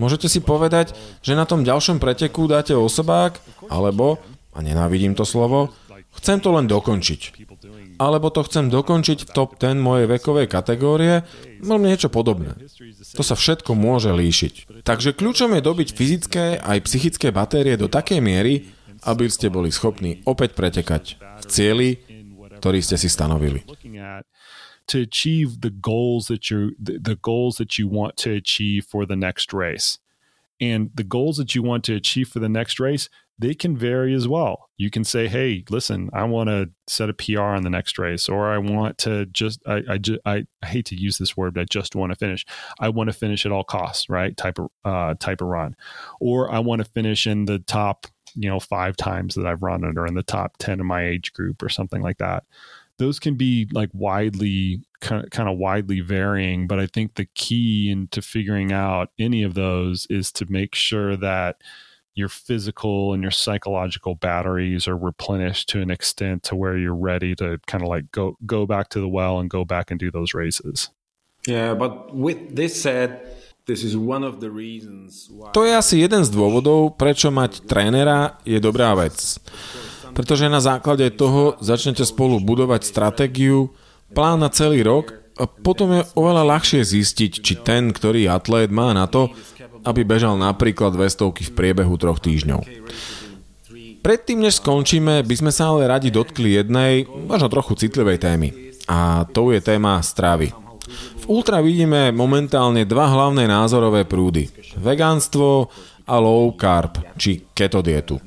Môžete si povedať, že na tom ďalšom preteku dáte osobák, alebo, a nenávidím to slovo, chcem to len dokončiť. Alebo to chcem dokončiť v top 10 mojej vekovej kategórie, veľmi niečo podobné. To sa všetko môže líšiť. Takže kľúčom je dobiť fyzické aj psychické batérie do takej miery, aby ste boli schopní opäť pretekať v cieli, ktorý ste si stanovili. to achieve the goals that you the goals that you want to achieve for the next race. And the goals that you want to achieve for the next race, they can vary as well. You can say, "Hey, listen, I want to set a PR on the next race, or I want to just I I, I, I hate to use this word, but I just want to finish. I want to finish at all costs, right? Type of uh, type of run, or I want to finish in the top you know five times that I've run it or in the top 10 in my age group or something like that. Those can be like widely of, kind of widely varying, but I think the key into figuring out any of those is to make sure that your physical and your psychological batteries are replenished to an extent to where you're ready to kind of like go go back to the well and go back and do those races. Yeah, but with this said, To je asi jeden z dôvodov, prečo mať trénera je dobrá vec. Pretože na základe toho začnete spolu budovať stratégiu, plán na celý rok a potom je oveľa ľahšie zistiť, či ten, ktorý atlét má na to, aby bežal napríklad 200 v priebehu troch týždňov. Predtým, než skončíme, by sme sa ale radi dotkli jednej, možno trochu citlivej témy. A to je téma stravy. V Ultra vidíme momentálne dva hlavné názorové prúdy. Vegánstvo a low carb, či keto dietu.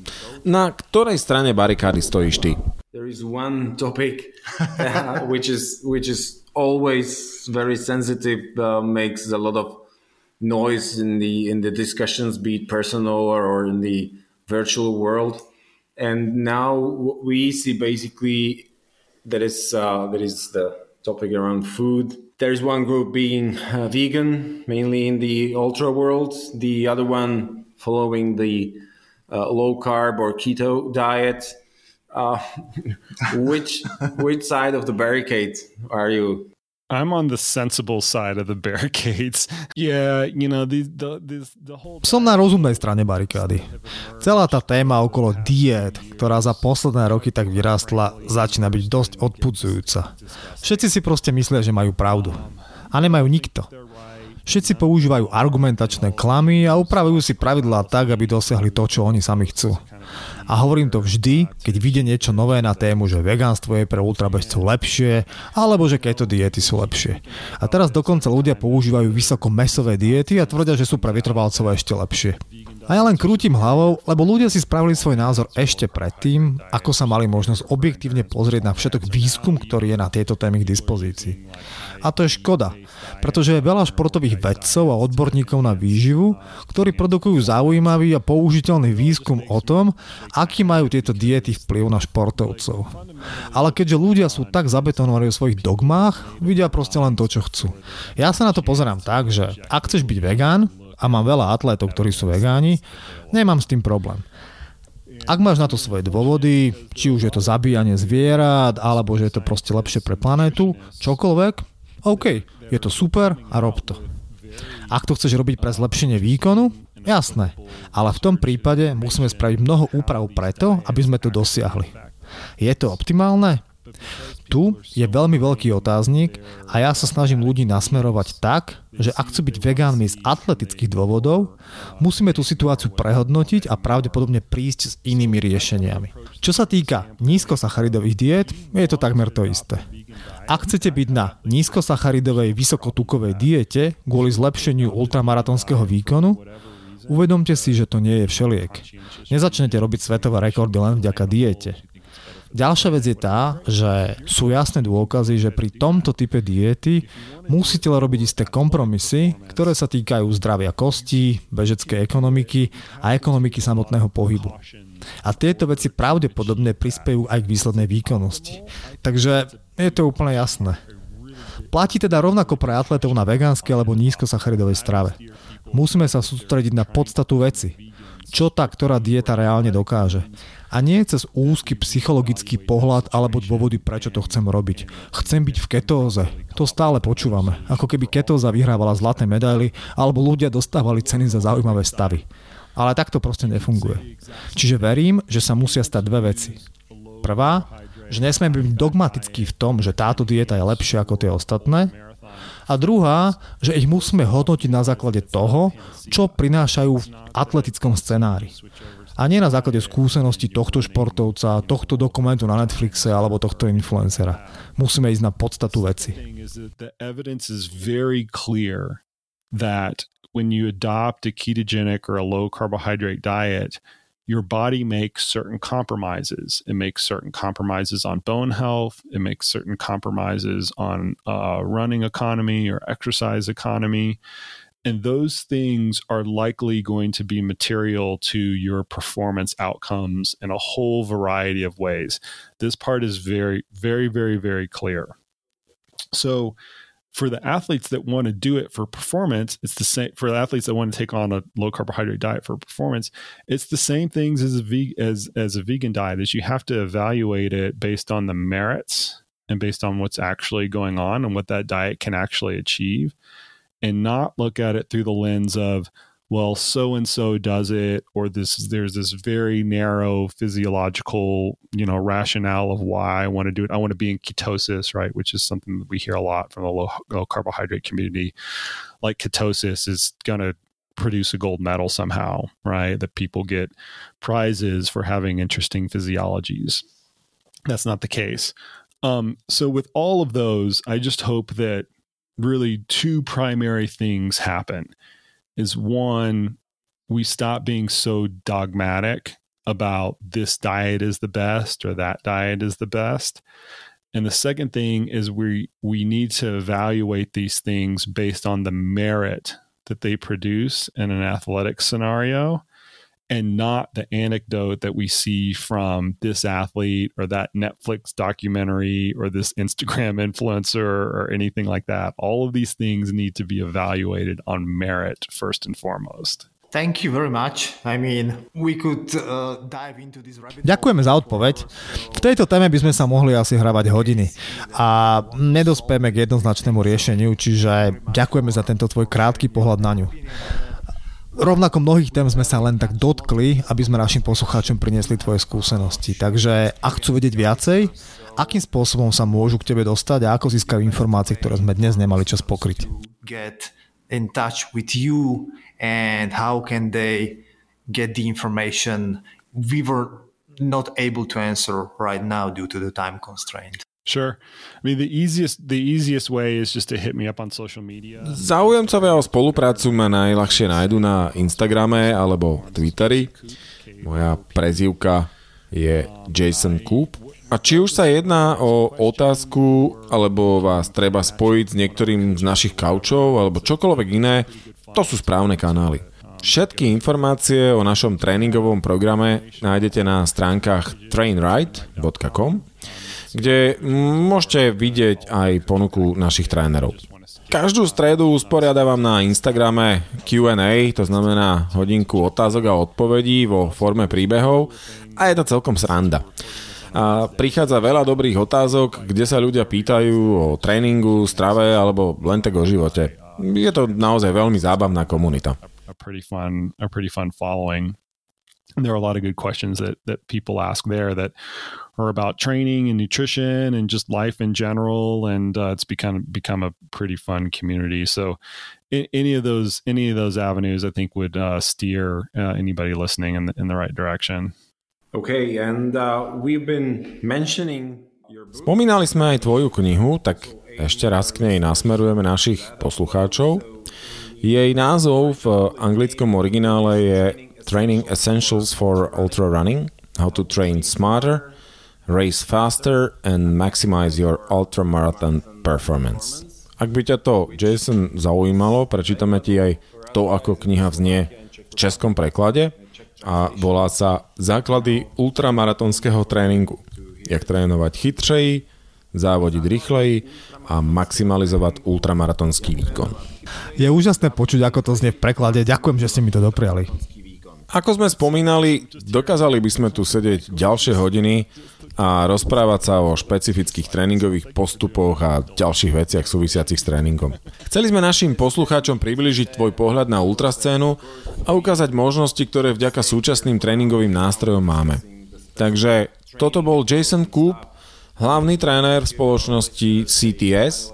Na ktorej strane barikády stojíš ty? There is one topic which is which is always very sensitive, uh, makes a lot of noise in the in the discussions, be it personal or, or in the virtual world. And now we see basically that is uh, that is the topic around food there's one group being uh, vegan, mainly in the ultra world. The other one following the uh, low carb or keto diet. Uh, which which side of the barricade are you I'm on the sensible side of the barricades. Yeah, you know, the, the, the whole... Som na rozumnej strane barikády. Celá tá téma okolo diét, ktorá za posledné roky tak vyrástla, začína byť dosť odpudzujúca. Všetci si proste myslia, že majú pravdu. A nemajú nikto. Všetci používajú argumentačné klamy a upravujú si pravidlá tak, aby dosiahli to, čo oni sami chcú. A hovorím to vždy, keď vidie niečo nové na tému, že vegánstvo je pre ultrabežcov lepšie, alebo že keto diety sú lepšie. A teraz dokonca ľudia používajú vysoko mesové diety a tvrdia, že sú pre vytrvalcov ešte lepšie. A ja len krútim hlavou, lebo ľudia si spravili svoj názor ešte predtým, ako sa mali možnosť objektívne pozrieť na všetok výskum, ktorý je na tieto témy k dispozícii. A to je škoda, pretože je veľa športových vedcov a odborníkov na výživu, ktorí produkujú zaujímavý a použiteľný výskum o tom, aký majú tieto diety vplyv na športovcov. Ale keďže ľudia sú tak zabetonovaní vo svojich dogmách, vidia proste len to, čo chcú. Ja sa na to pozerám tak, že ak chceš byť vegán, a mám veľa atlétov, ktorí sú vegáni, nemám s tým problém. Ak máš na to svoje dôvody, či už je to zabíjanie zvierat, alebo že je to proste lepšie pre planétu, čokoľvek, OK, je to super a rob to. Ak to chceš robiť pre zlepšenie výkonu, jasné, ale v tom prípade musíme spraviť mnoho úprav preto, aby sme to dosiahli. Je to optimálne? Tu je veľmi veľký otáznik a ja sa snažím ľudí nasmerovať tak, že ak chcú byť vegánmi z atletických dôvodov, musíme tú situáciu prehodnotiť a pravdepodobne prísť s inými riešeniami. Čo sa týka nízkosacharidových diét, je to takmer to isté. Ak chcete byť na nízkosacharidovej vysokotukovej diete kvôli zlepšeniu ultramaratonského výkonu, uvedomte si, že to nie je všeliek. Nezačnete robiť svetové rekordy len vďaka diete. Ďalšia vec je tá, že sú jasné dôkazy, že pri tomto type diety musíte robiť isté kompromisy, ktoré sa týkajú zdravia kostí, bežeckej ekonomiky a ekonomiky samotného pohybu. A tieto veci pravdepodobne prispejú aj k výslednej výkonnosti. Takže je to úplne jasné. Platí teda rovnako pre atletov na vegánskej alebo nízkosacharidovej strave. Musíme sa sústrediť na podstatu veci. Čo tá ktorá dieta reálne dokáže a nie cez úzky psychologický pohľad alebo dôvody, prečo to chcem robiť. Chcem byť v ketóze. To stále počúvame. Ako keby ketóza vyhrávala zlaté medaily alebo ľudia dostávali ceny za zaujímavé stavy. Ale tak to proste nefunguje. Čiže verím, že sa musia stať dve veci. Prvá, že nesmieme byť dogmatický v tom, že táto dieta je lepšia ako tie ostatné. A druhá, že ich musíme hodnotiť na základe toho, čo prinášajú v atletickom scenári a nie na základe skúsenosti tohto športovca, tohto dokumentu na Netflixe alebo tohto influencera. Musíme ísť na podstatu veci. when you adopt a ketogenic or a low carbohydrate diet, your body makes certain compromises. It makes certain compromises on bone health. It makes certain compromises on uh, running economy or exercise economy. And those things are likely going to be material to your performance outcomes in a whole variety of ways. This part is very, very, very, very clear. So, for the athletes that want to do it for performance, it's the same for the athletes that want to take on a low carbohydrate diet for performance. It's the same things as a as as a vegan diet. Is you have to evaluate it based on the merits and based on what's actually going on and what that diet can actually achieve, and not look at it through the lens of well, so and so does it, or this there's this very narrow physiological, you know, rationale of why I want to do it. I want to be in ketosis, right? Which is something that we hear a lot from the low, low carbohydrate community. Like ketosis is gonna produce a gold medal somehow, right? That people get prizes for having interesting physiologies. That's not the case. Um, so with all of those, I just hope that really two primary things happen is one, we stop being so dogmatic about this diet is the best or that diet is the best. And the second thing is we we need to evaluate these things based on the merit that they produce in an athletic scenario and not the anecdote that we see from this athlete or that Netflix documentary or this Instagram influencer or anything like that. All of these things need to be evaluated on merit first and foremost. Thank you very much. I mean, we could uh, dive into this rabbit Ďakujeme za odpoveď. V tejto téme by sme sa mohli asi hravať hodiny a nedospieme k jednoznačnému riešeniu, čiže ďakujeme za tento tvoj krátky pohľad na ňu. Rovnako mnohých tém sme sa len tak dotkli, aby sme našim poslucháčom priniesli tvoje skúsenosti. Takže ak chcú vedieť viacej, akým spôsobom sa môžu k tebe dostať a ako získajú informácie, ktoré sme dnes nemali čas pokryť. In touch with you and how can they get the information we were not able to answer right now due to the time constraint. Sure. I mean the easiest the easiest way is just to hit me up on social media. Záujemcovia o spoluprácu ma najľahšie nájdu na Instagrame alebo Twitteri. Moja prezivka je Jason Coop. A či už sa jedná o otázku, alebo vás treba spojiť s niektorým z našich kaučov, alebo čokoľvek iné, to sú správne kanály. Všetky informácie o našom tréningovom programe nájdete na stránkach trainright.com kde môžete vidieť aj ponuku našich trénerov. Každú stredu usporiadavam na Instagrame Q&A, to znamená hodinku otázok a odpovedí vo forme príbehov a je to celkom sranda. A prichádza veľa dobrých otázok, kde sa ľudia pýtajú o tréningu, strave alebo len tak o živote. Je to naozaj veľmi zábavná komunita. A pretty fun, a pretty fun following. There are a lot of good questions that, that people ask there that are about training and nutrition and just life in general. And uh, it's become become a pretty fun community. So in, any of those any of those avenues, I think would uh, steer uh, anybody listening in the, in the right direction. Okay, and uh, we've been mentioning Spomínali sme aj tvoju knihu, tak ešte raz k nej nasmerujeme našich poslucháčov. Jej názov v anglickom originále je Training Essentials for Ultra Running, How to Train Smarter race faster and maximize your ultramarathon performance. Ak by ťa to, Jason, zaujímalo, prečítame ti aj to, ako kniha vznie v českom preklade a volá sa Základy ultramaratonského tréningu. Jak trénovať chytřeji, závodiť rýchleji a maximalizovať ultramaratonský výkon. Je úžasné počuť, ako to znie v preklade. Ďakujem, že ste mi to dopriali. Ako sme spomínali, dokázali by sme tu sedieť ďalšie hodiny a rozprávať sa o špecifických tréningových postupoch a ďalších veciach súvisiacich s tréningom. Chceli sme našim poslucháčom približiť tvoj pohľad na ultrascénu a ukázať možnosti, ktoré vďaka súčasným tréningovým nástrojom máme. Takže toto bol Jason Coop, hlavný tréner spoločnosti CTS,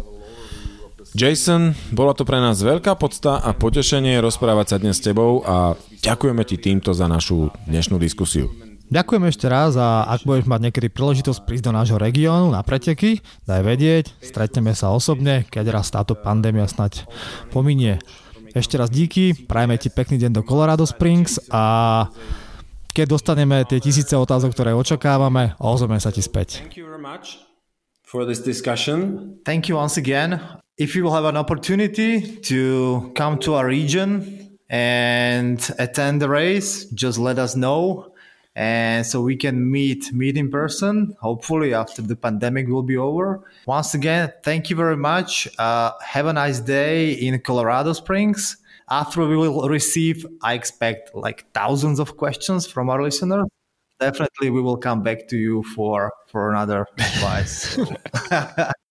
Jason, bola to pre nás veľká podsta a potešenie rozprávať sa dnes s tebou a ďakujeme ti týmto za našu dnešnú diskusiu. Ďakujem ešte raz a ak budeš mať niekedy príležitosť prísť do nášho regiónu na preteky, daj vedieť, stretneme sa osobne, keď raz táto pandémia snať pominie. Ešte raz díky, prajme ti pekný deň do Colorado Springs a keď dostaneme tie tisíce otázok, ktoré očakávame, ozveme sa ti späť. For this discussion. Thank you once again. If you will have an opportunity to come to our region and attend the race, just let us know. And so we can meet meet in person. Hopefully, after the pandemic will be over. Once again, thank you very much. Uh, have a nice day in Colorado Springs. After we will receive, I expect like thousands of questions from our listeners definitely we will come back to you for for another advice.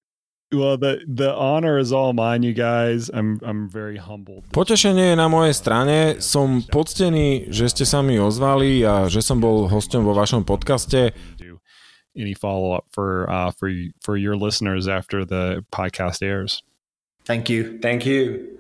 Well, the the honor is all mine, you guys. I'm I'm very humbled. Potešenie je na mojej strane. Som poctený, že ste sa mi ozvali a že som bol hostom vo vašom podcaste. Any follow up for uh, for for your listeners after the podcast airs? Thank you. Thank you.